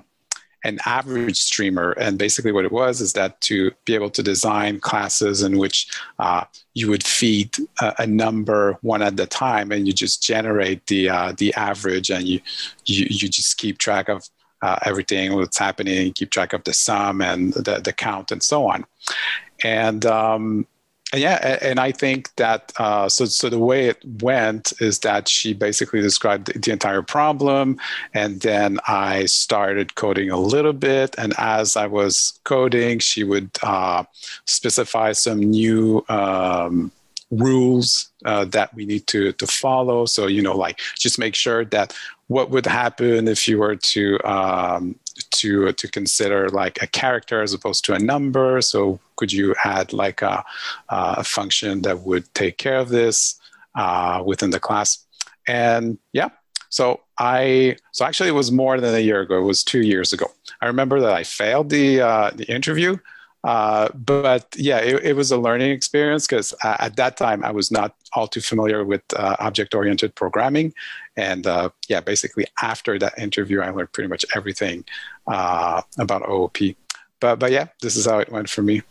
an average streamer. And basically, what it was is that to be able to design classes in which uh, you would feed a, a, number one at a time, and you just generate the uh, the average, and you, you you just keep track of uh, everything what's happening, keep track of the sum and the, the count and so on. And um, yeah, and I think that uh, so so the way it went is that she basically described the, entire problem, and then I started coding a little bit. And as I was coding, she would uh, specify some new um, rules uh, that we need to to follow. So you know, like just make sure that what would happen if you were to um, to to consider like a character as opposed to a number. So could you add like a, a function that would take care of this uh, within the class? And yeah, so I so actually it was more than a year ago. It was two years ago. I remember that I failed the uh, the interview, uh, but yeah, it, it, was a learning experience because uh, at that time I was not all too familiar with uh, object oriented programming, and uh, yeah, basically after that interview, I learned pretty much everything uh, about OOP. But but yeah, this is how it went for me.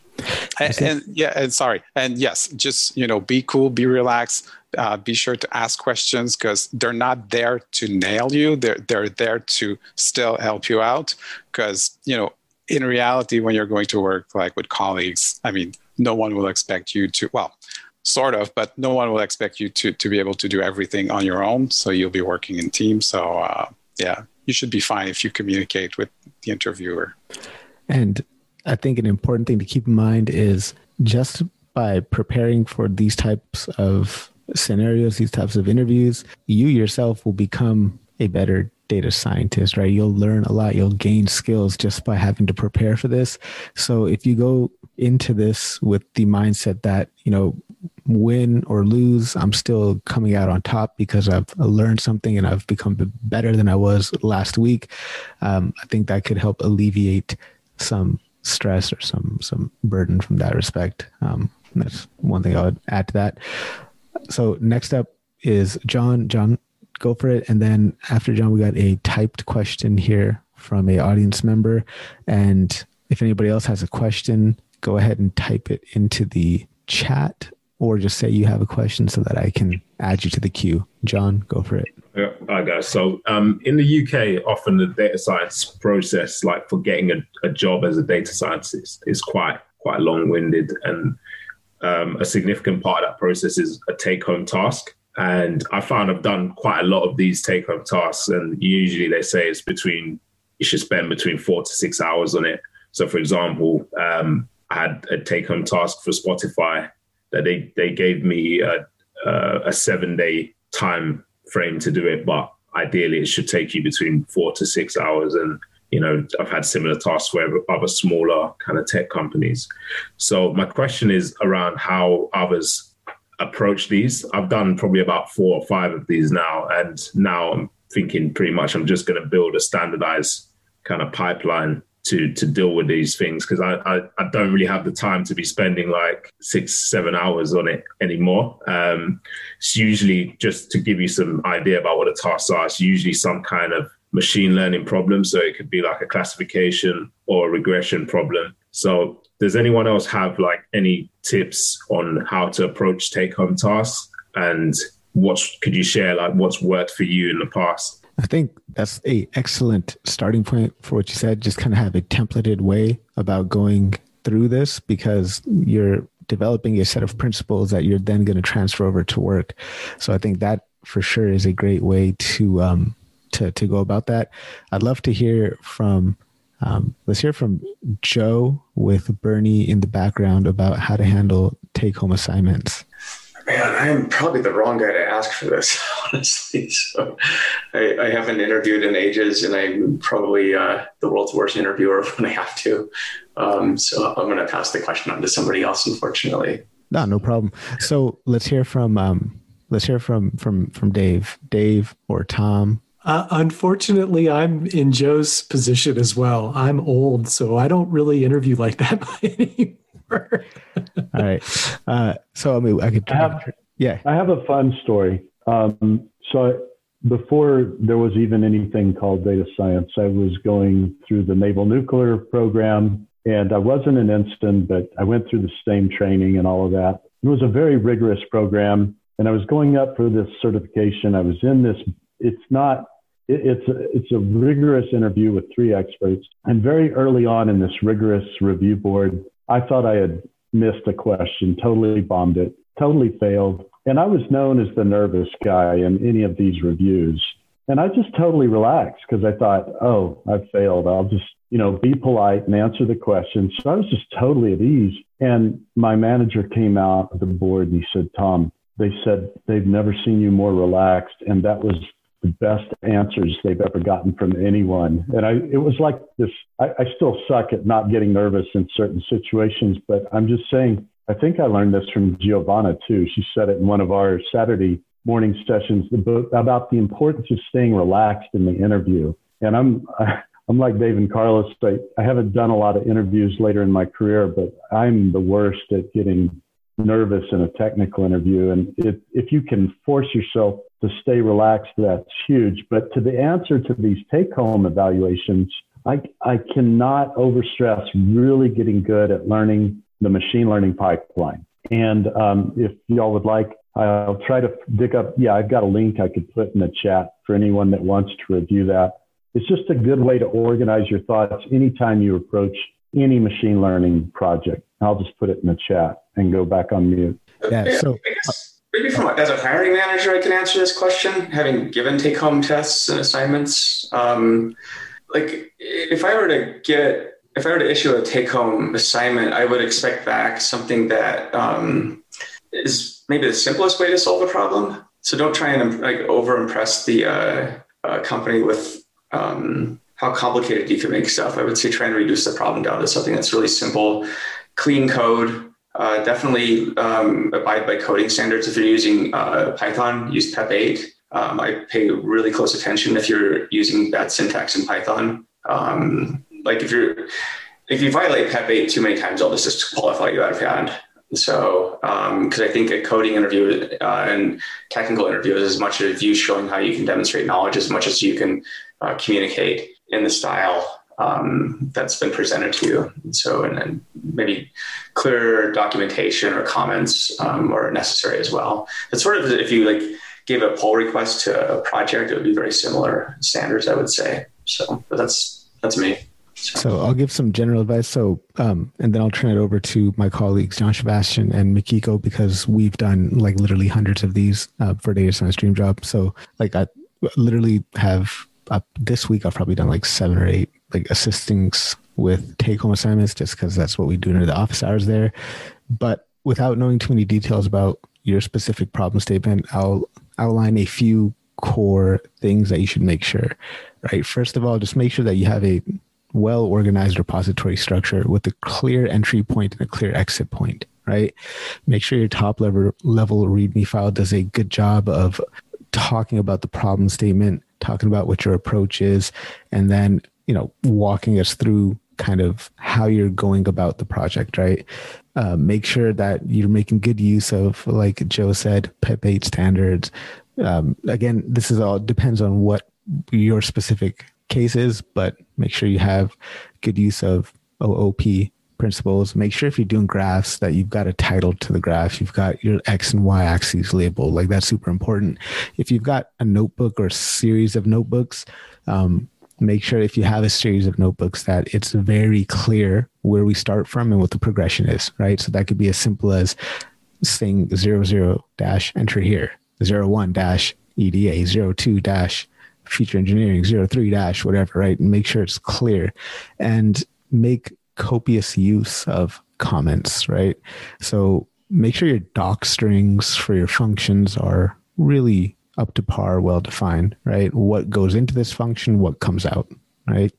And, and, yeah, and sorry, and yes, just you know, be cool, be relaxed. Uh, be sure to ask questions because they're not there to nail you. They're they're there to still help you out. Because you know, in reality, when you're going to work like with colleagues, I mean, no one will expect you to. Well, sort of, but no one will expect you to to be able to do everything on your own. So you'll be working in teams. So uh, yeah, you should be fine if you communicate with the interviewer. And I think an important thing to keep in mind is just by preparing for these types of scenarios, these types of interviews, you yourself will become a better data scientist, right? You'll learn a lot, you'll gain skills just by having to prepare for this. So if you go into this with the mindset that, you know, win or lose, I'm still coming out on top because I've learned something and I've become better than I was last week. Um, I think that could help alleviate some stress or some some burden from that respect. Um, that's one thing I would add to that. So next up is John. John, go for it. And then after John, we got a typed question here from a audience member. And if anybody else has a question, go ahead and type it into the chat or just say you have a question so that I can add you to the queue. John, go for it. Yeah, I go. So um, in the UK, often the data science process, like for getting a, a job as a data scientist, is quite quite long winded, and um, a significant part of that process is a take home task. And I found I've done quite a lot of these take home tasks, and usually they say it's between you should spend between four to six hours on it. So, for example, um, I had a take home task for Spotify that they they gave me a, a, seven day time frame to do it, but ideally it should take you between four to six hours. And you know, I've had similar tasks for other smaller kind of tech companies. So my question is around how others approach these. I've done probably about four or five of these now, and now I'm thinking pretty much I'm just going to build a standardized kind of pipeline to to deal with these things because I, I, I don't really have the time to be spending like six seven hours on it anymore. Um, it's usually just to give you some idea about what the tasks are. It's usually some kind of machine learning problem, so it could be like a classification or a regression problem. So does anyone else have like any tips on how to approach take home tasks and what could you share like what's worked for you in the past? I think that's a excellent starting point for what you said. Just kind of have a templated way about going through this because you're developing a set of principles that you're then going to transfer over to work. So I think that for sure is a great way to um, to to go about that. I'd love to hear from um, let's hear from Joe with Bernie in the background about how to handle take home assignments man, I'm probably the wrong guy to ask for this, honestly. So I, I haven't interviewed in ages, and I'm probably uh, the world's worst interviewer when I have to. Um, so I'm going to pass the question on to somebody else, unfortunately. No, no problem. So let's hear from um, let's hear from from from Dave, Dave or Tom. Uh, unfortunately, I'm in Joe's position as well. I'm old, so I don't really interview like that anymore. All right. Uh, so I mean, I could. I have, yeah. I have a fun story. Um, so I, before there was even anything called data science, I was going through the Naval Nuclear Program, and I wasn't an ensign, but I went through the same training and all of that. It was a very rigorous program, and I was going up for this certification. I was in this. It's not it's a, it's a rigorous interview with three experts. And very early on in this rigorous review board, I thought I had missed a question, totally bombed it, totally failed. And I was known as the nervous guy in any of these reviews. And I just totally relaxed because I thought, oh, I've failed. I'll just, you know, be polite and answer the question. So I was just totally at ease. And my manager came out of the board and he said, Tom, they said they've never seen you more relaxed. And that was the best answers they've ever gotten from anyone. And I, it was like this, I, I still suck at not getting nervous in certain situations, but I'm just saying, I think I learned this from Giovanna too. She said it in one of our Saturday morning sessions about the importance of staying relaxed in the interview. And I'm, I'm like Dave and Carlos. I, I haven't done a lot of interviews later in my career, but I'm the worst at getting nervous in a technical interview. And if, if you can force yourself to stay relaxed, that's huge. But to the answer to these take home evaluations, I, I cannot overstress really getting good at learning the machine learning pipeline. And um, if y'all would like, I'll try to dig up. Yeah, I've got a link I could put in the chat for anyone that wants to review that. It's just a good way to organize your thoughts anytime you approach any machine learning project. I'll just put it in the chat and go back on mute. Yeah. So maybe from as a hiring manager, I can answer this question, having given take home tests and assignments. Um, like if I were to get if I were to issue a take home assignment, I would expect back something that um, is maybe the simplest way to solve a problem. So don't try and like over impress the uh, uh, company with um, how complicated you can make stuff. I would say try and reduce the problem down to something that's really simple, clean code. Uh, definitely um, abide by coding standards. If you're using uh, Python, use PEP 8. Um, I pay really close attention if you're using bad syntax in Python. Um, like if you're if you violate PEP 8 too many times, I'll just disqualify you out of hand. So, because um, I think a coding interview uh, and technical interview is as much of you showing how you can demonstrate knowledge as much as you can uh, communicate in the style um, that's been presented to you. So, and maybe clear documentation or comments um, are necessary as well. It's sort of if you like gave a pull request to a project, it would be very similar standards, I would say. So, but that's that's me. So I'll give some general advice. So, um, and then I'll turn it over to my colleagues, John Sebastian and Mikiko, because we've done like literally hundreds of these uh, for Data Science Dream Job. So, like, I literally have uh, this week, I've probably done like seven or eight like assistings with take home assignments just because that's what we do under the office hours there. But without knowing too many details about your specific problem statement, I'll outline a few core things that you should make sure, right? First of all, just make sure that you have a well organized repository structure with a clear entry point and a clear exit point, right? Make sure your top level level README file does a good job of talking about the problem statement, talking about what your approach is, and then, you know, walking us through kind of how you're going about the project, right? Uh, make sure that you're making good use of, like Joe said, PEP 8 standards. Um, again, this is all depends on what your specific case is, but make sure you have good use of OOP principles. Make sure if you're doing graphs that you've got a title to the graph, you've got your X and Y axes labeled. Like that's super important. If you've got a notebook or a series of notebooks, um, make sure if you have a series of notebooks that it's very clear where we start from and what the progression is, right? So that could be as simple as saying zero zero dash enter here, zero one dash EDA, zero two dash feature engineering 03 dash whatever right and make sure it's clear and make copious use of comments right so make sure your doc strings for your functions are really up to par well defined right? What goes into this function what comes out right?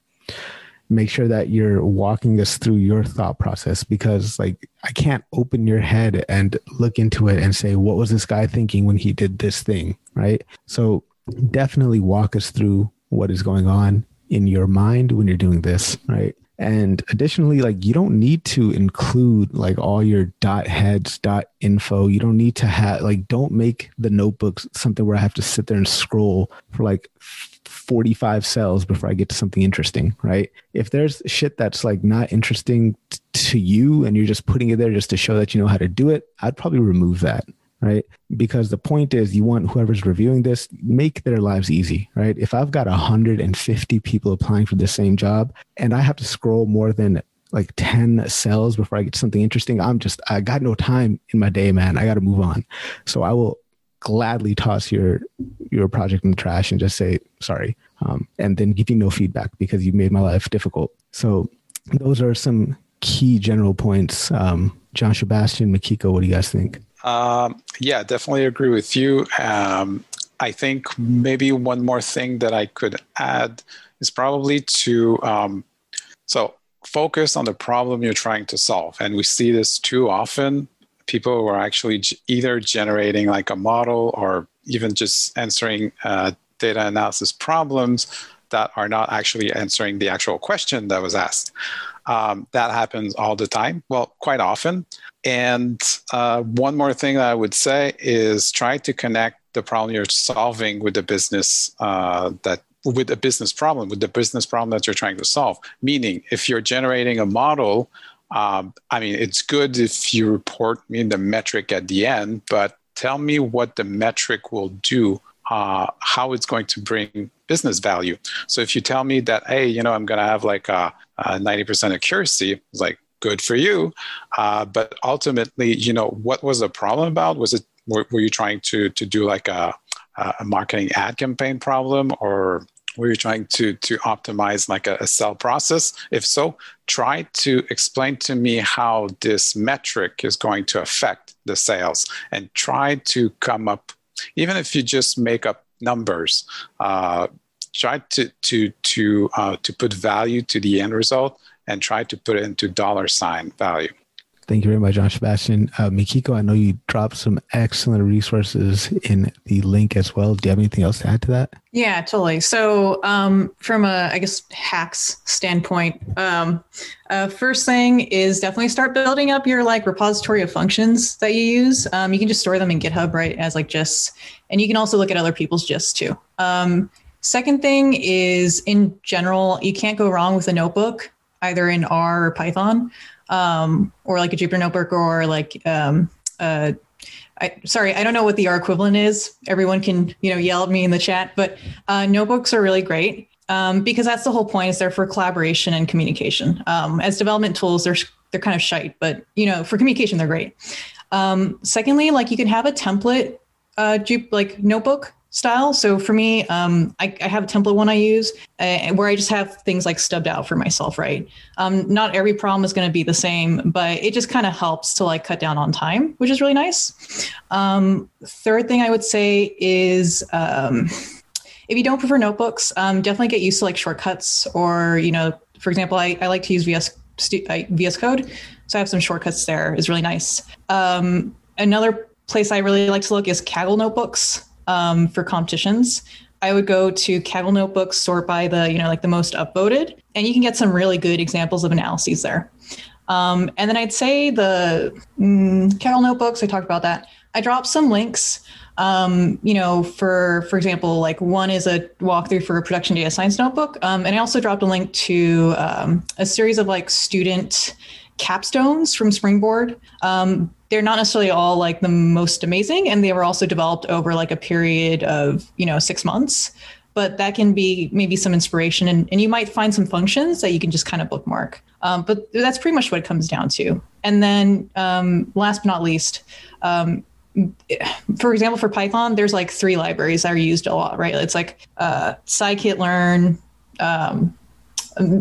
Make sure that you're walking us through your thought process because like i can't open your head and look into it and say what was this guy thinking when he did this thing? Right? So definitely walk us through what is going on in your mind when you're doing this, right? And additionally, like you don't need to include like all your dot heads, dot info. You don't need to have like don't make the notebooks something where I have to sit there and scroll for like 45 cells before I get to something interesting, right? If there's shit that's like not interesting t- to you and you're just putting it there just to show that you know how to do it, I'd probably remove that right? Because the point is, you want whoever's reviewing this make their lives easy, right? If I've got 150 people applying for the same job and I have to scroll more than like 10 cells before I get something interesting, I'm just, I got no time in my day, man. I got to move on. So I will gladly toss your your project in the trash and just say sorry um, and then give you no feedback because you made my life difficult so those are some key general points um, john sebastian mikiko what do you guys think um, yeah definitely agree with you. Um, i think maybe one more thing that i could add is probably to um, so focus on the problem you're trying to solve. And we see this too often. People who are actually either generating like a model or even just answering uh, data analysis problems that are not actually answering the actual question that was asked. Um, that happens all the time, well, quite often. And uh, one more thing that I would say is try to connect the problem you're solving with the business uh, that with a business problem, with the business problem that you're trying to solve. Meaning, if you're generating a model um, I mean, it's good if you report me the metric at the end, but tell me what the metric will do, uh, how it's going to bring business value. So if you tell me that, hey, you know, I'm going to have like a, a 90% accuracy, it's like good for you. Uh, but ultimately, you know, what was the problem about? Was it were, were you trying to to do like a, a marketing ad campaign problem or were you trying to to optimize like a, a cell process if so try to explain to me how this metric is going to affect the sales and try to come up even if you just make up numbers uh, try to to to uh, to put value to the end result and try to put it into dollar sign value Thank you very much, John Sebastian. Uh, Mikiko, I know you dropped some excellent resources in the link as well. Do you have anything else to add to that? Yeah, totally. So, um, from a, I guess, hacks standpoint, um, uh, first thing is definitely start building up your like repository of functions that you use. Um, you can just store them in GitHub, right, as like just, and you can also look at other people's gists too. Um, second thing is, in general, you can't go wrong with a notebook, either in R or Python um, or like a Jupyter notebook or like um, uh, I, sorry, I don't know what the R equivalent is. Everyone can, you know, yell at me in the chat, but uh, notebooks are really great um, because that's the whole point. Is they're for collaboration and communication. Um, as development tools, they're they're kind of shite, but you know, for communication, they're great. Um, secondly, like you can have a template, uh, like notebook style. So for me, um, I, I, have a template one I use uh, where I just have things like stubbed out for myself, right? Um, not every problem is going to be the same, but it just kind of helps to like cut down on time, which is really nice. Um, third thing I would say is um, if you don't prefer notebooks, um, definitely get used to like shortcuts or, you know, for example, I, I like to use VS, VS Code. So I have some shortcuts there is really nice. Um, another place I really like to look is Kaggle notebooks um, for competitions. I would go to Kaggle Notebooks, sort by the, you know, like the most upvoted, and you can get some really good examples of analyses there. Um, and then I'd say the mm, Kaggle Notebooks, I talked about that. I dropped some links. Um, you know, for for example, like one is a walkthrough for a production data science notebook, um, and I also dropped a link to um, a series of like student capstones from Springboard. Um, they're not necessarily all like the most amazing, and they were also developed over like a period of you know six months. But that can be maybe some inspiration, and, and you might find some functions that you can just kind of bookmark. Um, but that's pretty much what it comes down to. And then, um, last but not least, um, for example, for Python, there's like three libraries that are used a lot, right? It's like uh, scikit-learn, um,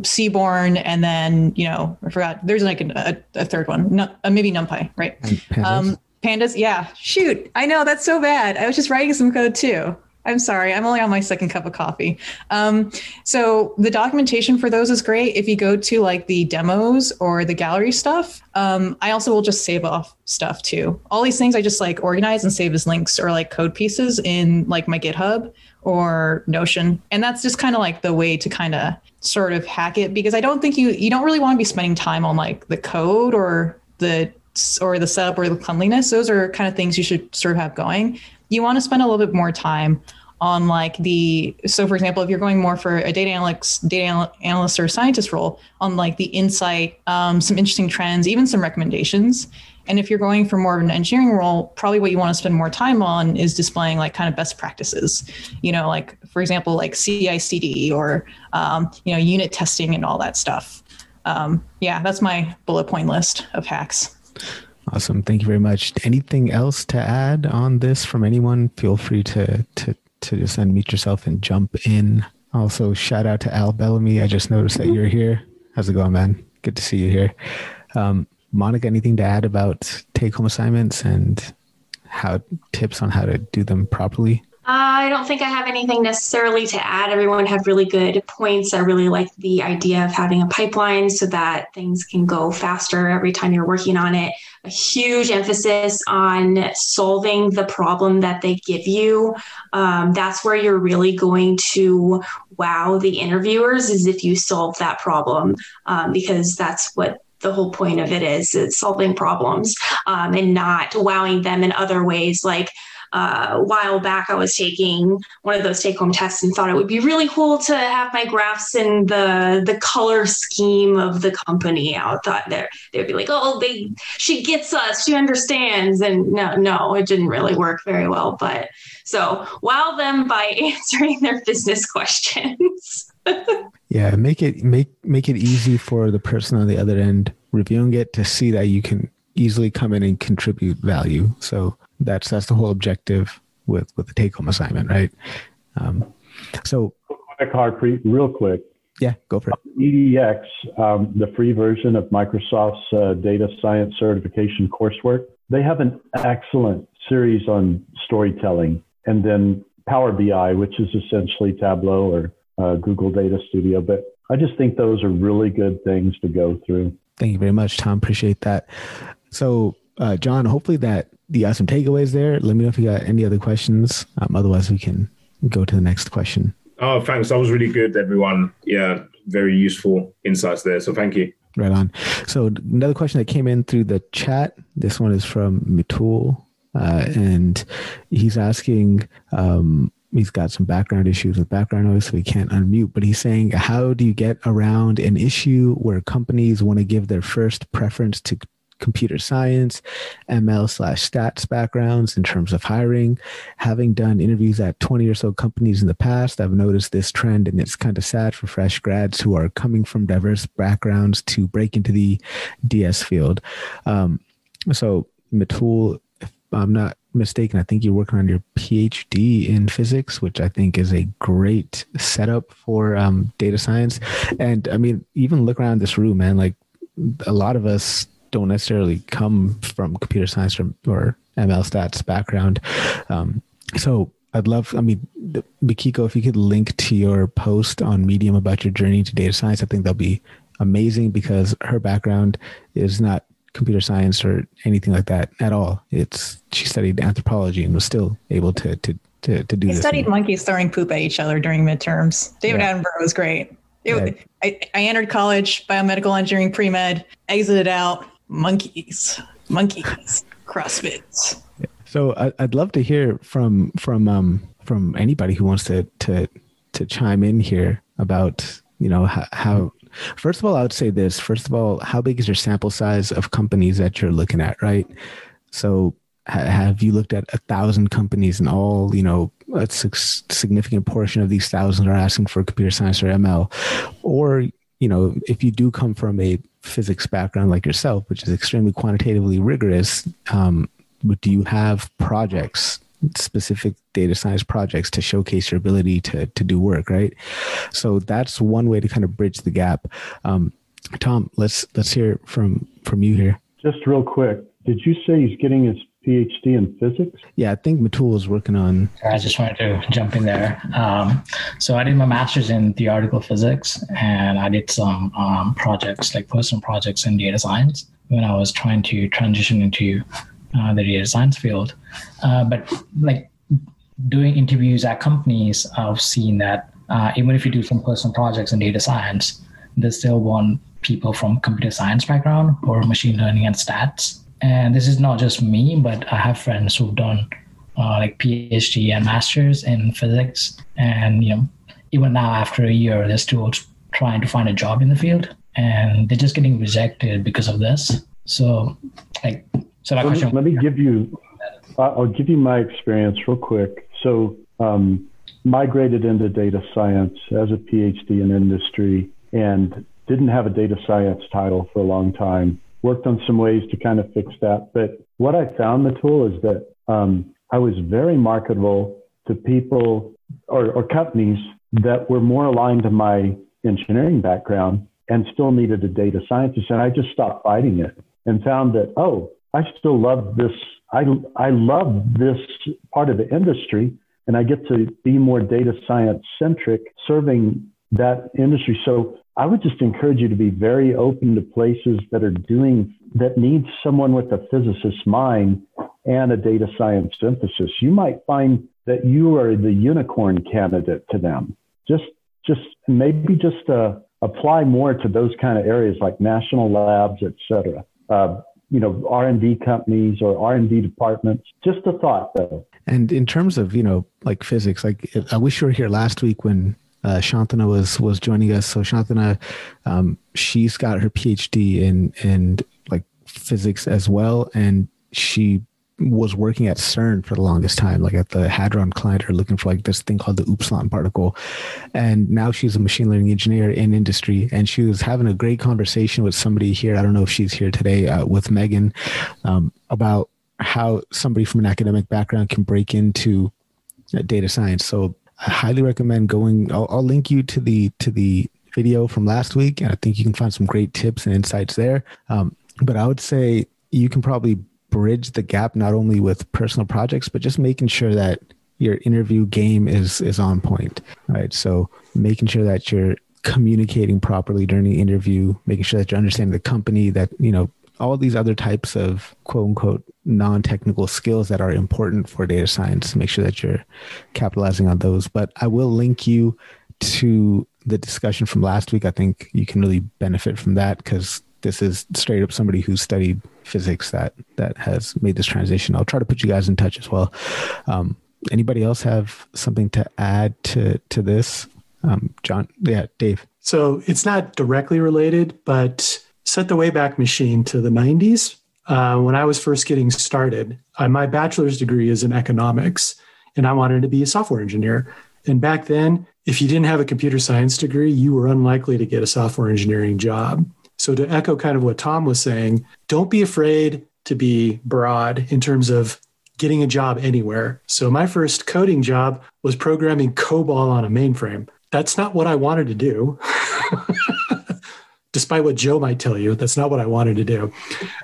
Seaborn, and then you know I forgot. There's like a, a third one, no, uh, maybe NumPy, right? Pandas. Um, pandas, yeah. Shoot, I know that's so bad. I was just writing some code too. I'm sorry. I'm only on my second cup of coffee. Um, so the documentation for those is great. If you go to like the demos or the gallery stuff, um, I also will just save off stuff too. All these things I just like organize and save as links or like code pieces in like my GitHub or Notion. And that's just kind of like the way to kind of sort of hack it because I don't think you you don't really want to be spending time on like the code or the or the setup or the cleanliness. Those are kind of things you should sort of have going. You want to spend a little bit more time on like the so for example if you're going more for a data analyst data analyst or scientist role on like the insight um, some interesting trends even some recommendations and if you're going for more of an engineering role probably what you want to spend more time on is displaying like kind of best practices you know like for example like ci cd or um, you know unit testing and all that stuff um, yeah that's my bullet point list of hacks Awesome. Thank you very much. Anything else to add on this from anyone? Feel free to to to just unmute yourself and jump in. Also, shout out to Al Bellamy. I just noticed that you're here. How's it going, man? Good to see you here. Um, Monica, anything to add about take home assignments and how tips on how to do them properly? I don't think I have anything necessarily to add. Everyone had really good points. I really like the idea of having a pipeline so that things can go faster every time you're working on it. A huge emphasis on solving the problem that they give you. Um, that's where you're really going to wow the interviewers, is if you solve that problem, um, because that's what the whole point of it is, is solving problems um, and not wowing them in other ways like uh, a while back, I was taking one of those take home tests and thought it would be really cool to have my graphs in the the color scheme of the company. I thought there they'd be like, oh, they she gets us, she understands, and no, no, it didn't really work very well. But so wow them by answering their business questions. Yeah, make it make make it easy for the person on the other end reviewing it to see that you can easily come in and contribute value. So that's that's the whole objective with with the take home assignment, right? Um, so quick, Harpreet, real quick. Yeah, go for it. EDX, um, the free version of Microsoft's uh, data science certification coursework, they have an excellent series on storytelling, and then Power BI, which is essentially Tableau or uh, Google Data Studio. But I just think those are really good things to go through. Thank you very much, Tom. Appreciate that. So, uh, John, hopefully that you got some takeaways there. Let me know if you got any other questions. Um, otherwise, we can go to the next question. Oh, thanks. That was really good, everyone. Yeah, very useful insights there. So thank you. Right on. So another question that came in through the chat. This one is from Mitul, uh, and he's asking. Um, he's got some background issues with background noise, so he can't unmute. But he's saying, how do you get around an issue where companies want to give their first preference to computer science, ML slash stats backgrounds in terms of hiring. Having done interviews at 20 or so companies in the past, I've noticed this trend and it's kind of sad for fresh grads who are coming from diverse backgrounds to break into the DS field. Um, so, Matul, if I'm not mistaken, I think you're working on your PhD in physics, which I think is a great setup for um, data science. And I mean, even look around this room, man, like a lot of us don't necessarily come from computer science or, or ML stats background. Um, so I'd love, I mean, Mikiko, if you could link to your post on Medium about your journey to data science, I think that'll be amazing because her background is not computer science or anything like that at all. It's she studied anthropology and was still able to to to, to do. I studied monkeys throwing poop at each other during midterms. David yeah. Attenborough was great. It, yeah. I, I entered college, biomedical engineering pre med, exited out, monkeys, monkeys, CrossFit. So I'd love to hear from from um, from anybody who wants to to to chime in here about you know how, how first of all I would say this. First of all how big is your sample size of companies that you're looking at right? So ha- have you looked at a thousand companies and all you know a significant portion of these thousands are asking for computer science or ML or you know if you do come from a physics background like yourself, which is extremely quantitatively rigorous, um, do you have projects, specific data science projects to showcase your ability to, to do work, right? So that's one way to kind of bridge the gap. Um, Tom, let's let's hear from from you here. Just real quick, did you say he's getting his PhD in physics? Yeah, I think Matul is working on. I just wanted to jump in there. Um, so I did my master's in theoretical physics, and I did some um, projects, like personal projects in data science, when I was trying to transition into uh, the data science field. Uh, but like doing interviews at companies, I've seen that uh, even if you do some personal projects in data science, they still want people from computer science background or machine learning and stats and this is not just me, but I have friends who've done uh, like PhD and masters in physics, and you know, even now after a year, they're still trying to find a job in the field, and they're just getting rejected because of this. So, like, so my let question. Me, let me give you. I'll give you my experience real quick. So, um, migrated into data science as a PhD in industry, and didn't have a data science title for a long time. Worked on some ways to kind of fix that, but what I found, Metul, is that um, I was very marketable to people or, or companies that were more aligned to my engineering background and still needed a data scientist. And I just stopped fighting it and found that, oh, I still love this. I, I love this part of the industry and I get to be more data science centric serving that industry. So I would just encourage you to be very open to places that are doing that need someone with a physicist's mind and a data science emphasis. You might find that you are the unicorn candidate to them. Just, just maybe just uh, apply more to those kind of areas like national labs, et cetera. Uh, you know, R&D companies or R&D departments. Just a thought though. And in terms of, you know, like physics, like I wish you were here last week when uh, Shantana was was joining us. So Shantana, um, she's got her PhD in in like physics as well, and she was working at CERN for the longest time, like at the Hadron Collider, looking for like this thing called the Upsilon particle. And now she's a machine learning engineer in industry, and she was having a great conversation with somebody here. I don't know if she's here today uh, with Megan um, about how somebody from an academic background can break into uh, data science. So I highly recommend going. I'll, I'll link you to the to the video from last week, and I think you can find some great tips and insights there. Um, but I would say you can probably bridge the gap not only with personal projects, but just making sure that your interview game is is on point, right? So making sure that you're communicating properly during the interview, making sure that you understand the company, that you know all these other types of quote unquote non-technical skills that are important for data science make sure that you're capitalizing on those but i will link you to the discussion from last week i think you can really benefit from that because this is straight up somebody who studied physics that that has made this transition i'll try to put you guys in touch as well um, anybody else have something to add to to this um, john yeah dave so it's not directly related but set the Wayback Machine to the 90s. Uh, when I was first getting started, uh, my bachelor's degree is in economics, and I wanted to be a software engineer. And back then, if you didn't have a computer science degree, you were unlikely to get a software engineering job. So, to echo kind of what Tom was saying, don't be afraid to be broad in terms of getting a job anywhere. So, my first coding job was programming COBOL on a mainframe. That's not what I wanted to do. despite what Joe might tell you, that's not what I wanted to do.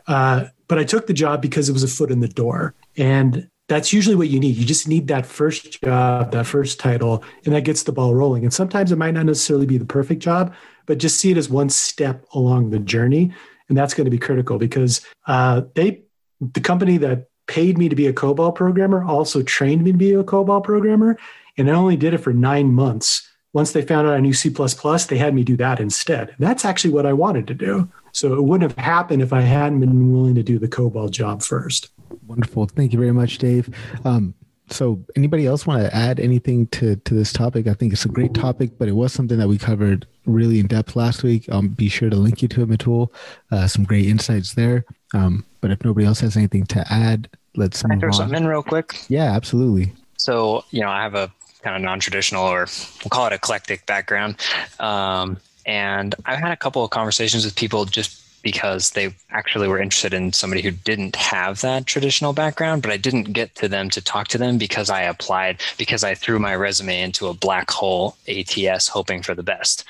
Uh, but I took the job because it was a foot in the door. And that's usually what you need. You just need that first job, that first title, and that gets the ball rolling. And sometimes it might not necessarily be the perfect job, but just see it as one step along the journey. And that's going to be critical because uh, they, the company that paid me to be a COBOL programmer also trained me to be a COBOL programmer. And I only did it for nine months once they found out I knew C, they had me do that instead. That's actually what I wanted to do. So it wouldn't have happened if I hadn't been willing to do the COBOL job first. Wonderful. Thank you very much, Dave. Um, so anybody else want to add anything to, to this topic? I think it's a great topic, but it was something that we covered really in depth last week. Um, be sure to link you to it, Metul. Uh, some great insights there. Um, but if nobody else has anything to add, let's Can I throw on. something in real quick? Yeah, absolutely. So, you know, I have a kind of non-traditional or we'll call it eclectic background um, and i've had a couple of conversations with people just because they actually were interested in somebody who didn't have that traditional background, but I didn't get to them to talk to them because I applied, because I threw my resume into a black hole ATS hoping for the best.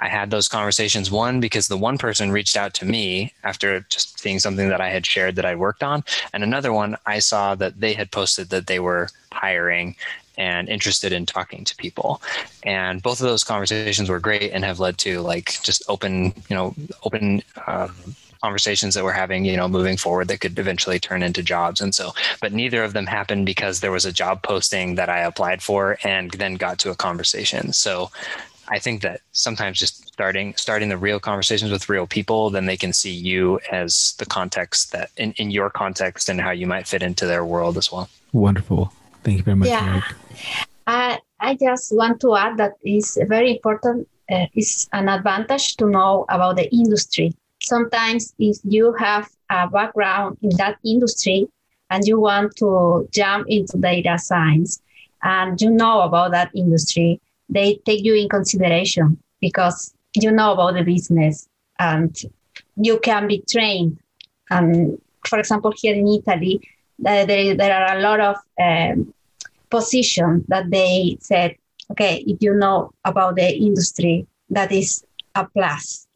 I had those conversations, one, because the one person reached out to me after just seeing something that I had shared that I worked on, and another one, I saw that they had posted that they were hiring and interested in talking to people. And both of those conversations were great and have led to like just open, you know, open um, conversations that we're having, you know, moving forward that could eventually turn into jobs. And so, but neither of them happened because there was a job posting that I applied for and then got to a conversation. So I think that sometimes just starting starting the real conversations with real people, then they can see you as the context that in, in your context and how you might fit into their world as well. Wonderful. Thank you very much. Yeah. I, I just want to add that it's very important, uh, it's an advantage to know about the industry. Sometimes, if you have a background in that industry and you want to jump into data science and you know about that industry, they take you in consideration because you know about the business and you can be trained. And for example, here in Italy, there, there are a lot of um, positions that they said, okay, if you know about the industry, that is a plus.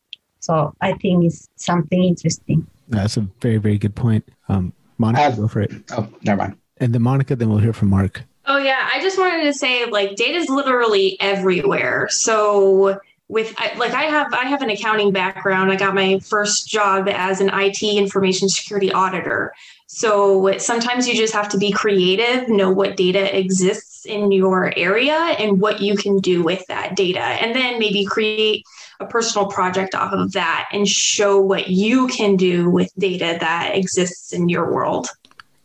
So I think it's something interesting. That's a very, very good point. Um, Monica, go for it. Oh, never mind. And then Monica, then we'll hear from Mark. Oh yeah, I just wanted to say like data is literally everywhere. So with like I have I have an accounting background. I got my first job as an IT information security auditor. So sometimes you just have to be creative, know what data exists in your area and what you can do with that data and then maybe create a personal project off of that and show what you can do with data that exists in your world.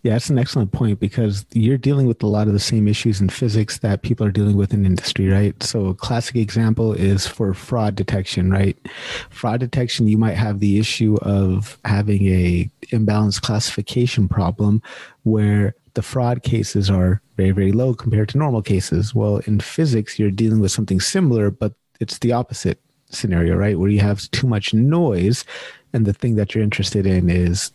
Yeah, that's an excellent point because you're dealing with a lot of the same issues in physics that people are dealing with in industry, right? So a classic example is for fraud detection, right? Fraud detection, you might have the issue of having a imbalanced classification problem where the fraud cases are very, very low compared to normal cases. Well, in physics, you're dealing with something similar, but it's the opposite scenario, right? Where you have too much noise and the thing that you're interested in is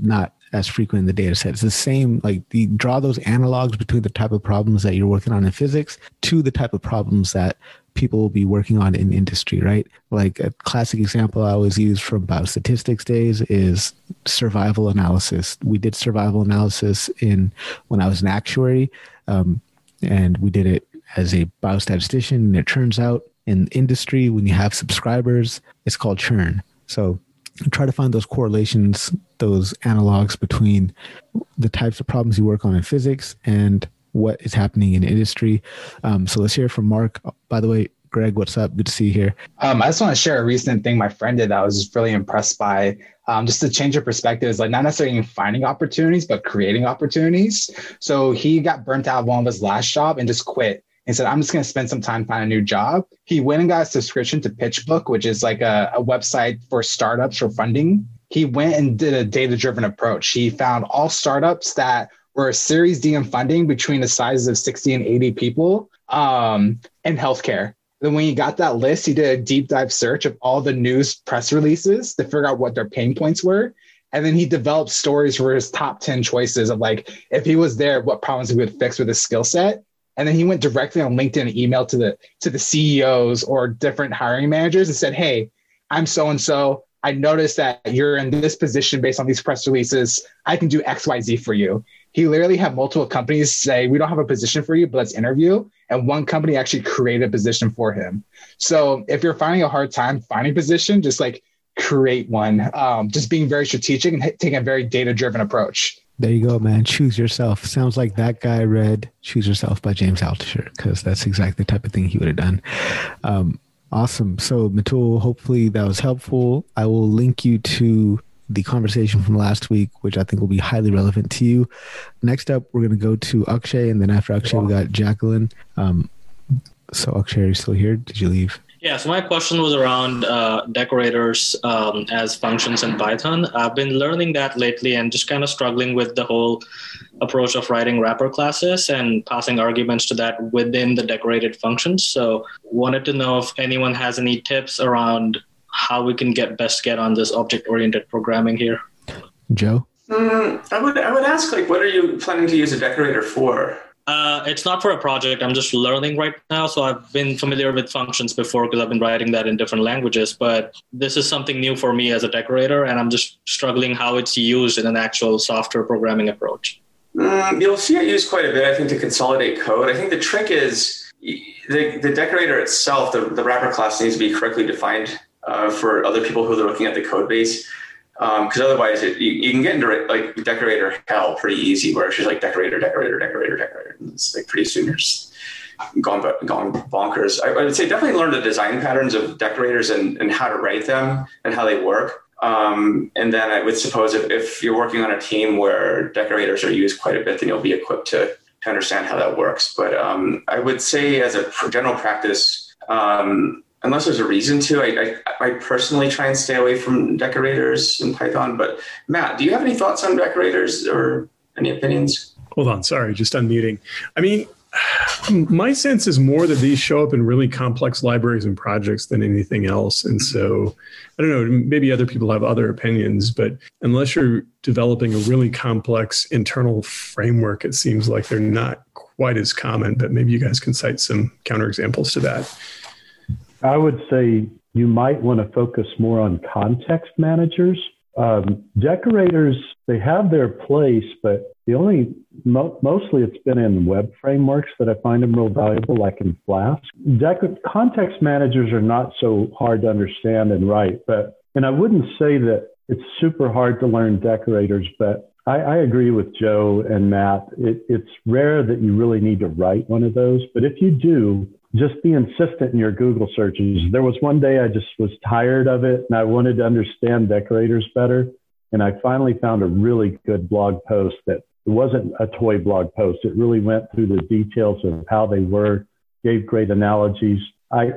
not as frequent in the data set. It's the same, like the draw those analogs between the type of problems that you're working on in physics to the type of problems that people will be working on in industry, right? Like a classic example I always use from biostatistics days is survival analysis. We did survival analysis in when I was an actuary, um, and we did it as a biostatistician. And it turns out in industry, when you have subscribers, it's called churn. So try to find those correlations, those analogs between the types of problems you work on in physics and what is happening in industry. Um, so let's hear from Mark. By the way, Greg, what's up? Good to see you here. Um, I just want to share a recent thing my friend did that I was just really impressed by. Um, just to change your perspective is like not necessarily finding opportunities, but creating opportunities. So he got burnt out of one of his last job and just quit and said, I'm just going to spend some time find a new job. He went and got a subscription to PitchBook, which is like a, a website for startups for funding. He went and did a data driven approach. He found all startups that were a Series D in funding between the sizes of 60 and 80 people um, in healthcare. Then when he got that list, he did a deep dive search of all the news press releases to figure out what their pain points were. And then he developed stories for his top 10 choices of like, if he was there, what problems he would fix with his skill set and then he went directly on LinkedIn and emailed to the to the CEOs or different hiring managers and said, "Hey, I'm so and so. I noticed that you're in this position based on these press releases. I can do X, Y, Z for you." He literally had multiple companies say, "We don't have a position for you, but let's interview." And one company actually created a position for him. So if you're finding a hard time finding a position, just like create one. Um, just being very strategic and taking a very data driven approach. There you go, man. Choose yourself. Sounds like that guy read Choose Yourself by James Altucher because that's exactly the type of thing he would have done. Um, awesome. So, Metul, hopefully that was helpful. I will link you to the conversation from last week, which I think will be highly relevant to you. Next up, we're going to go to Akshay, and then after Akshay, we got Jacqueline. Um, so, Akshay, are you still here? Did you leave? Yeah, so my question was around uh, decorators um, as functions in Python. I've been learning that lately and just kind of struggling with the whole approach of writing wrapper classes and passing arguments to that within the decorated functions. So, wanted to know if anyone has any tips around how we can get best get on this object-oriented programming here. Joe, mm, I would I would ask like, what are you planning to use a decorator for? Uh, it's not for a project. I'm just learning right now. So I've been familiar with functions before because I've been writing that in different languages. But this is something new for me as a decorator, and I'm just struggling how it's used in an actual software programming approach. Mm, you'll see it used quite a bit, I think, to consolidate code. I think the trick is the, the decorator itself, the, the wrapper class needs to be correctly defined uh, for other people who are looking at the code base because um, otherwise it, you, you, can get into like decorator hell pretty easy where it's just like decorator decorator decorator decorator and it's like pretty soon you're just gone, gone bonkers I, I, would say definitely learn the design patterns of decorators and, and how to write them and how they work um, and then i would suppose if, if you're working on a team where decorators are used quite a bit then you'll be equipped to to understand how that works. But um, I would say, as a general practice, um, unless there's a reason to, I, I, I, personally try and stay away from decorators in Python. But Matt, do you have any thoughts on decorators or any opinions? Hold on, sorry, just unmuting. I mean, my sense is more that these show up in really complex libraries and projects than anything else. And so I don't know, maybe other people have other opinions, but unless you're developing a really complex internal framework, it seems like they're not quite as common. But maybe you guys can cite some counterexamples to that. I would say you might want to focus more on context managers. Um, decorators, they have their place, but the only, mo- mostly it's been in web frameworks that I find them real valuable, like in Flask. Context managers are not so hard to understand and write, but, and I wouldn't say that it's super hard to learn decorators, but I, I agree with Joe and Matt. It, it's rare that you really need to write one of those, but if you do, just be insistent in your Google searches. There was one day I just was tired of it and I wanted to understand decorators better. And I finally found a really good blog post that it wasn't a toy blog post. It really went through the details of how they were, gave great analogies. I,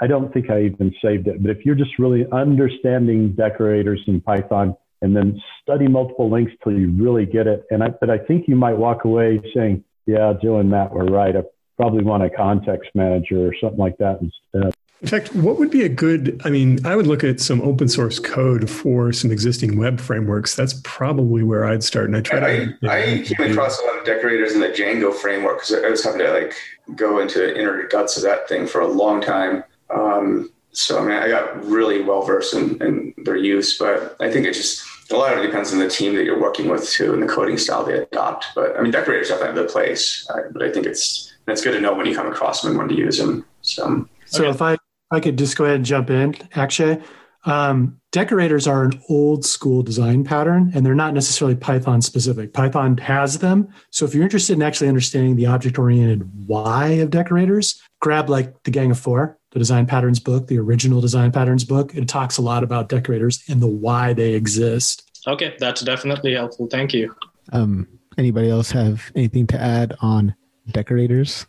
I don't think I even saved it, but if you're just really understanding decorators in Python and then study multiple links till you really get it. And I, but I think you might walk away saying, yeah, Joe and Matt were right. I probably want a context manager or something like that instead. In fact, what would be a good? I mean, I would look at some open source code for some existing web frameworks. That's probably where I'd start. And I try I, to. I came across a lot of decorators in the Django framework because I was having to like go into the inner guts of that thing for a long time. Um, so I mean, I got really well versed in, in their use, but I think it just a lot of it depends on the team that you're working with too and the coding style they adopt. But I mean, decorators definitely have the place, uh, but I think it's it's good to know when you come across them and when to use them. So, so okay. if I I could just go ahead and jump in, Akshay. Um, decorators are an old school design pattern and they're not necessarily Python specific. Python has them. So if you're interested in actually understanding the object oriented why of decorators, grab like the Gang of Four, the design patterns book, the original design patterns book. It talks a lot about decorators and the why they exist. Okay, that's definitely helpful. Thank you. Um, anybody else have anything to add on decorators?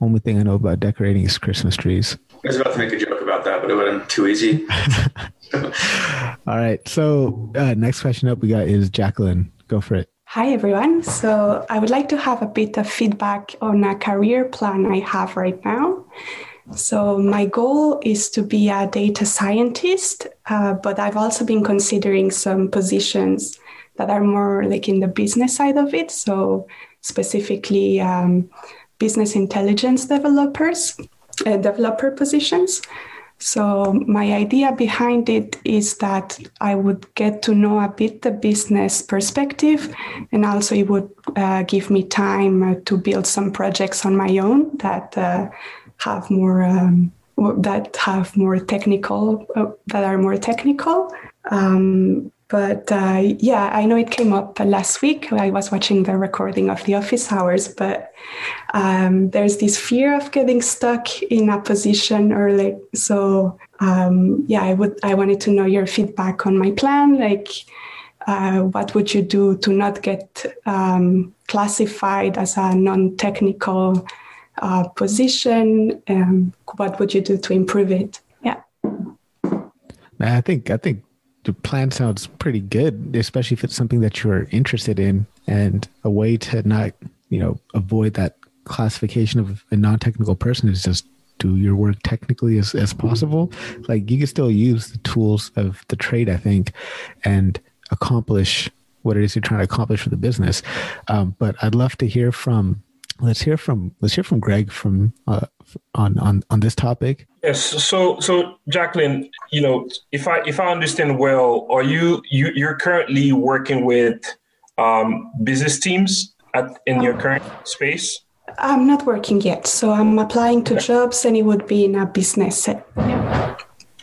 Only thing I know about decorating is Christmas trees. I was about to make a joke about that, but it wasn't too easy. All right. So, uh, next question up we got is Jacqueline. Go for it. Hi, everyone. So, I would like to have a bit of feedback on a career plan I have right now. So, my goal is to be a data scientist, uh, but I've also been considering some positions that are more like in the business side of it. So, specifically, um, business intelligence developers, uh, developer positions. So my idea behind it is that I would get to know a bit the business perspective, and also it would uh, give me time uh, to build some projects on my own that uh, have more um, that have more technical uh, that are more technical. Um, but uh, yeah, I know it came up last week. I was watching the recording of the office hours, but um, there's this fear of getting stuck in a position or like so. Um, yeah, I would. I wanted to know your feedback on my plan. Like, uh, what would you do to not get um, classified as a non-technical uh, position? What would you do to improve it? Yeah. I think I think the plan sounds pretty good, especially if it's something that you're interested in and a way to not, you know, avoid that classification of a non-technical person is just do your work technically as, as possible. Like you can still use the tools of the trade, I think, and accomplish what it is you're trying to accomplish for the business. Um, but I'd love to hear from let's hear from let's hear from Greg from uh, on on on this topic. Yes. So so Jacqueline, you know, if I if I understand well, are you you you're currently working with um, business teams at in your current space? I'm not working yet, so I'm applying to jobs, and it would be in a business. Yeah.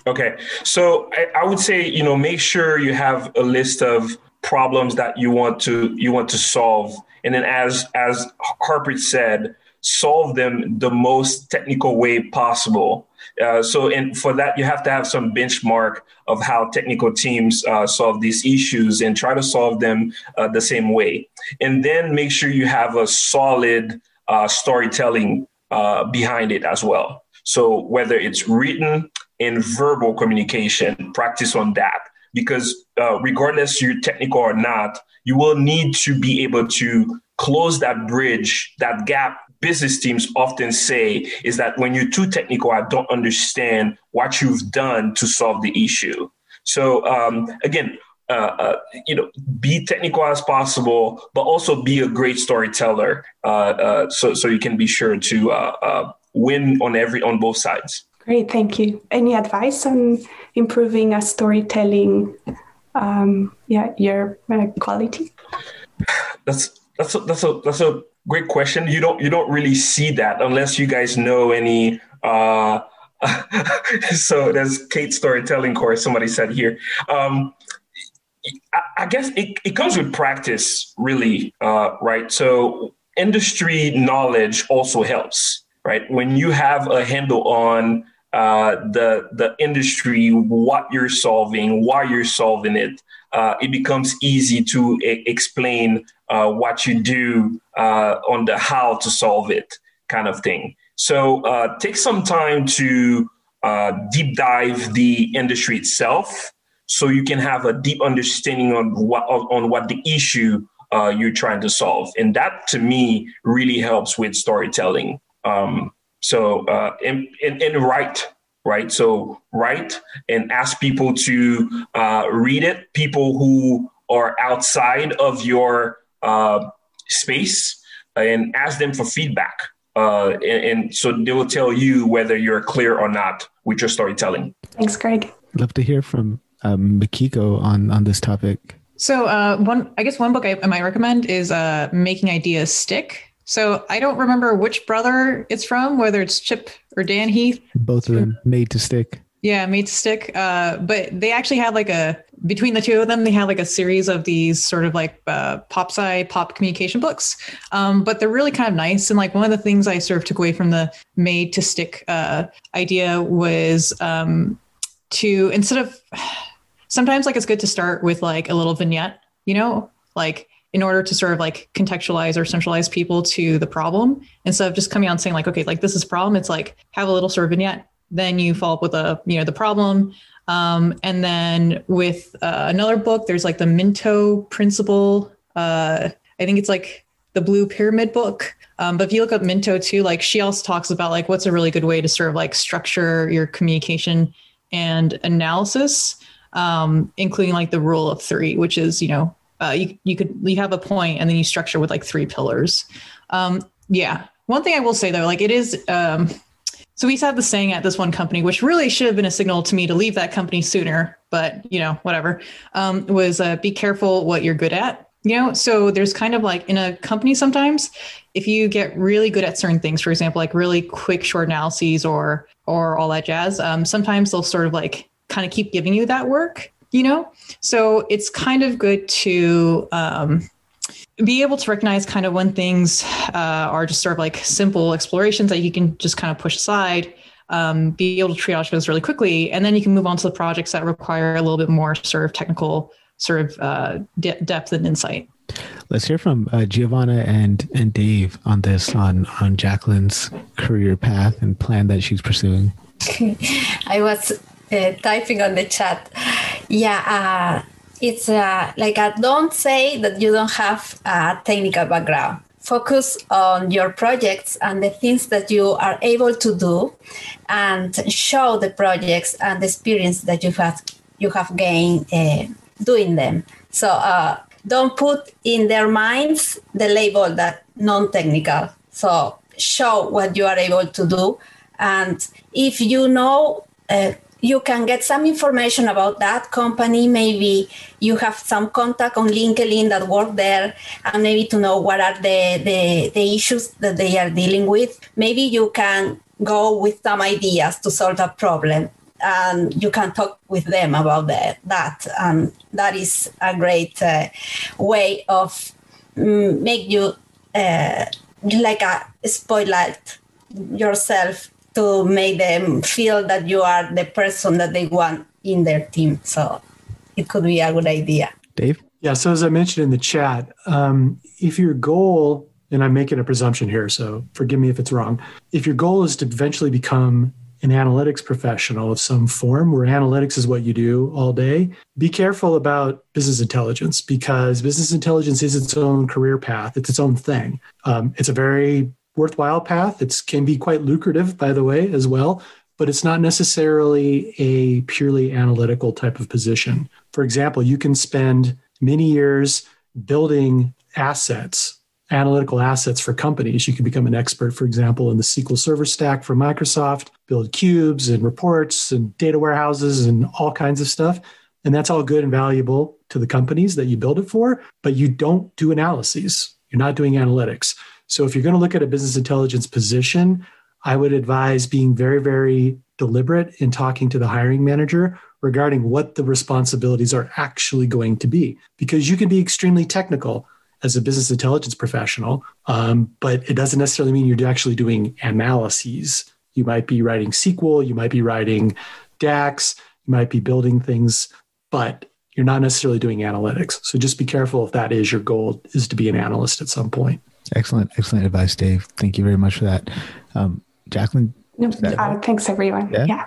Okay, so I, I would say you know make sure you have a list of problems that you want to you want to solve and then as as harpreet said solve them the most technical way possible. Uh, so, and for that, you have to have some benchmark of how technical teams uh, solve these issues and try to solve them uh, the same way. And then make sure you have a solid uh, storytelling uh, behind it as well. So, whether it's written and verbal communication, practice on that. Because uh, regardless you're technical or not, you will need to be able to close that bridge, that gap business teams often say is that when you're too technical, I don't understand what you've done to solve the issue. So um, again, uh, uh, you know, be technical as possible, but also be a great storyteller. Uh, uh so so you can be sure to uh, uh, win on every on both sides. Great, thank you. Any advice on improving a storytelling? Um, yeah, your quality. That's that's a, that's a that's a great question. You don't you don't really see that unless you guys know any. Uh, so there's Kate storytelling course. Somebody said here. Um, I, I guess it, it comes with practice, really, uh, right? So industry knowledge also helps, right? When you have a handle on uh, the the industry, what you're solving, why you're solving it, uh, it becomes easy to explain uh, what you do uh, on the how to solve it kind of thing. So uh, take some time to uh, deep dive the industry itself, so you can have a deep understanding on what on what the issue uh, you're trying to solve, and that to me really helps with storytelling. Um, so and, and, and write right? So write and ask people to uh, read it. People who are outside of your uh, space and ask them for feedback. Uh, and, and, so they will tell you whether you're clear or not with your storytelling. Thanks, Greg. Love to hear from um, Mikiko on on this topic. So uh, one, I guess one book I, I might recommend is uh, "Making Ideas Stick." So I don't remember which brother it's from, whether it's Chip or Dan Heath. Both of them made to stick. Yeah, made to stick. Uh, but they actually had like a between the two of them, they had like a series of these sort of like uh, pop sci pop communication books. Um, but they're really kind of nice. And like one of the things I sort of took away from the made to stick uh, idea was um, to instead of sometimes like it's good to start with like a little vignette, you know, like in order to sort of like contextualize or centralize people to the problem. Instead of just coming out saying like okay like this is a problem it's like have a little sort of vignette then you follow up with a you know the problem. Um, and then with uh, another book there's like the minto principle uh, i think it's like the blue pyramid book. Um, but if you look up minto too like she also talks about like what's a really good way to sort of like structure your communication and analysis um, including like the rule of three which is you know uh, you, you could you have a point and then you structure with like three pillars. Um, yeah. One thing i will say though like it is um, so we had the saying at this one company which really should have been a signal to me to leave that company sooner but you know whatever um, was uh, be careful what you're good at you know? So there's kind of like in a company sometimes if you get really good at certain things for example like really quick short analyses or or all that jazz um, sometimes they'll sort of like kind of keep giving you that work you know? So it's kind of good to um, be able to recognize kind of when things uh, are just sort of like simple explorations that you can just kind of push aside. Um, be able to triage those really quickly, and then you can move on to the projects that require a little bit more sort of technical sort of uh, de- depth and insight. Let's hear from uh, Giovanna and and Dave on this on on Jacqueline's career path and plan that she's pursuing. I was uh, typing on the chat. Yeah, uh, it's uh, like a, don't say that you don't have a technical background. Focus on your projects and the things that you are able to do, and show the projects and the experience that you have you have gained uh, doing them. So uh, don't put in their minds the label that non-technical. So show what you are able to do, and if you know uh, you can get some information about that company. Maybe you have some contact on LinkedIn that work there, and maybe to know what are the, the, the issues that they are dealing with. Maybe you can go with some ideas to solve a problem and you can talk with them about the, that and that is a great uh, way of mm, make you uh, like a spotlight yourself to make them feel that you are the person that they want in their team. So it could be a good idea. Dave? Yeah. So as I mentioned in the chat, um, if your goal, and I'm making a presumption here, so forgive me if it's wrong. If your goal is to eventually become an analytics professional of some form, where analytics is what you do all day, be careful about business intelligence because business intelligence is its own career path. It's its own thing. Um, it's a very worthwhile path. It can be quite lucrative, by the way, as well, but it's not necessarily a purely analytical type of position. For example, you can spend many years building assets, analytical assets for companies. You can become an expert, for example, in the SQL Server stack for Microsoft, build cubes and reports and data warehouses and all kinds of stuff. And that's all good and valuable to the companies that you build it for, but you don't do analyses. You're not doing analytics. So if you're going to look at a business intelligence position, I would advise being very, very deliberate in talking to the hiring manager regarding what the responsibilities are actually going to be. Because you can be extremely technical as a business intelligence professional, um, but it doesn't necessarily mean you're actually doing analyses. You might be writing SQL, you might be writing DAX, you might be building things, but you're not necessarily doing analytics. So just be careful if that is your goal, is to be an analyst at some point. Excellent, excellent advice, Dave. Thank you very much for that. Um, Jacqueline? Uh, thanks, everyone. Yeah? yeah.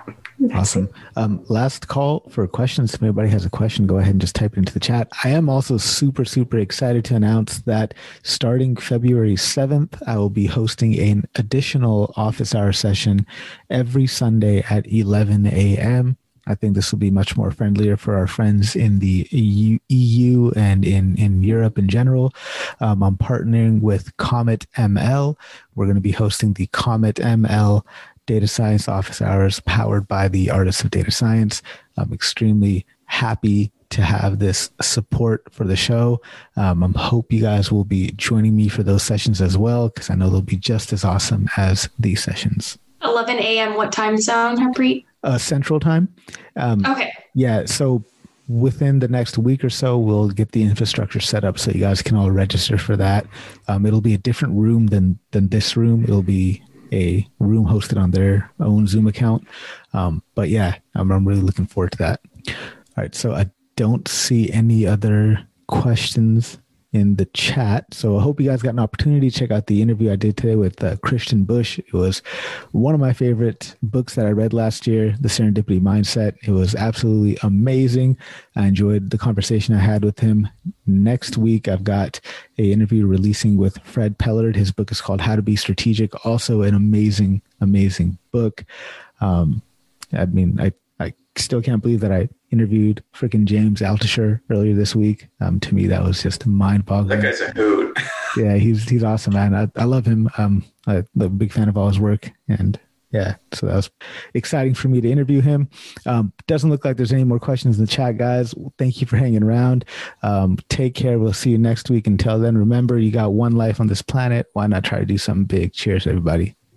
Awesome. Um, last call for questions. If anybody has a question, go ahead and just type it into the chat. I am also super, super excited to announce that starting February 7th, I will be hosting an additional office hour session every Sunday at 11 a.m. I think this will be much more friendlier for our friends in the EU, and in, in Europe in general. Um, I'm partnering with Comet ML. We're going to be hosting the Comet ML Data Science Office Hours powered by the Artists of Data Science. I'm extremely happy to have this support for the show. Um, I hope you guys will be joining me for those sessions as well, because I know they'll be just as awesome as these sessions. 11 a.m. What time zone, Harpreet? Uh, Central Time. Um, okay. Yeah. So within the next week or so, we'll get the infrastructure set up so you guys can all register for that. Um, it'll be a different room than than this room. It'll be a room hosted on their own Zoom account. Um, but yeah, I'm, I'm really looking forward to that. All right. So I don't see any other questions in the chat. So I hope you guys got an opportunity to check out the interview I did today with uh, Christian Busch. It was one of my favorite books that I read last year, The Serendipity Mindset. It was absolutely amazing. I enjoyed the conversation I had with him. Next week, I've got a interview releasing with Fred Pelard. His book is called How to Be Strategic. Also, an amazing, amazing book. Um, I mean, I I still can't believe that I interviewed freaking James Altucher earlier this week. Um, to me, that was just mind boggling. That guy's a hoot. yeah, he's he's awesome, man. I, I love him. Um, I'm a big fan of all his work, and yeah, so that was exciting for me to interview him. Um, doesn't look like there's any more questions in the chat, guys. Thank you for hanging around. Um, take care. We'll see you next week. Until then, remember you got one life on this planet. Why not try to do something big? Cheers, everybody.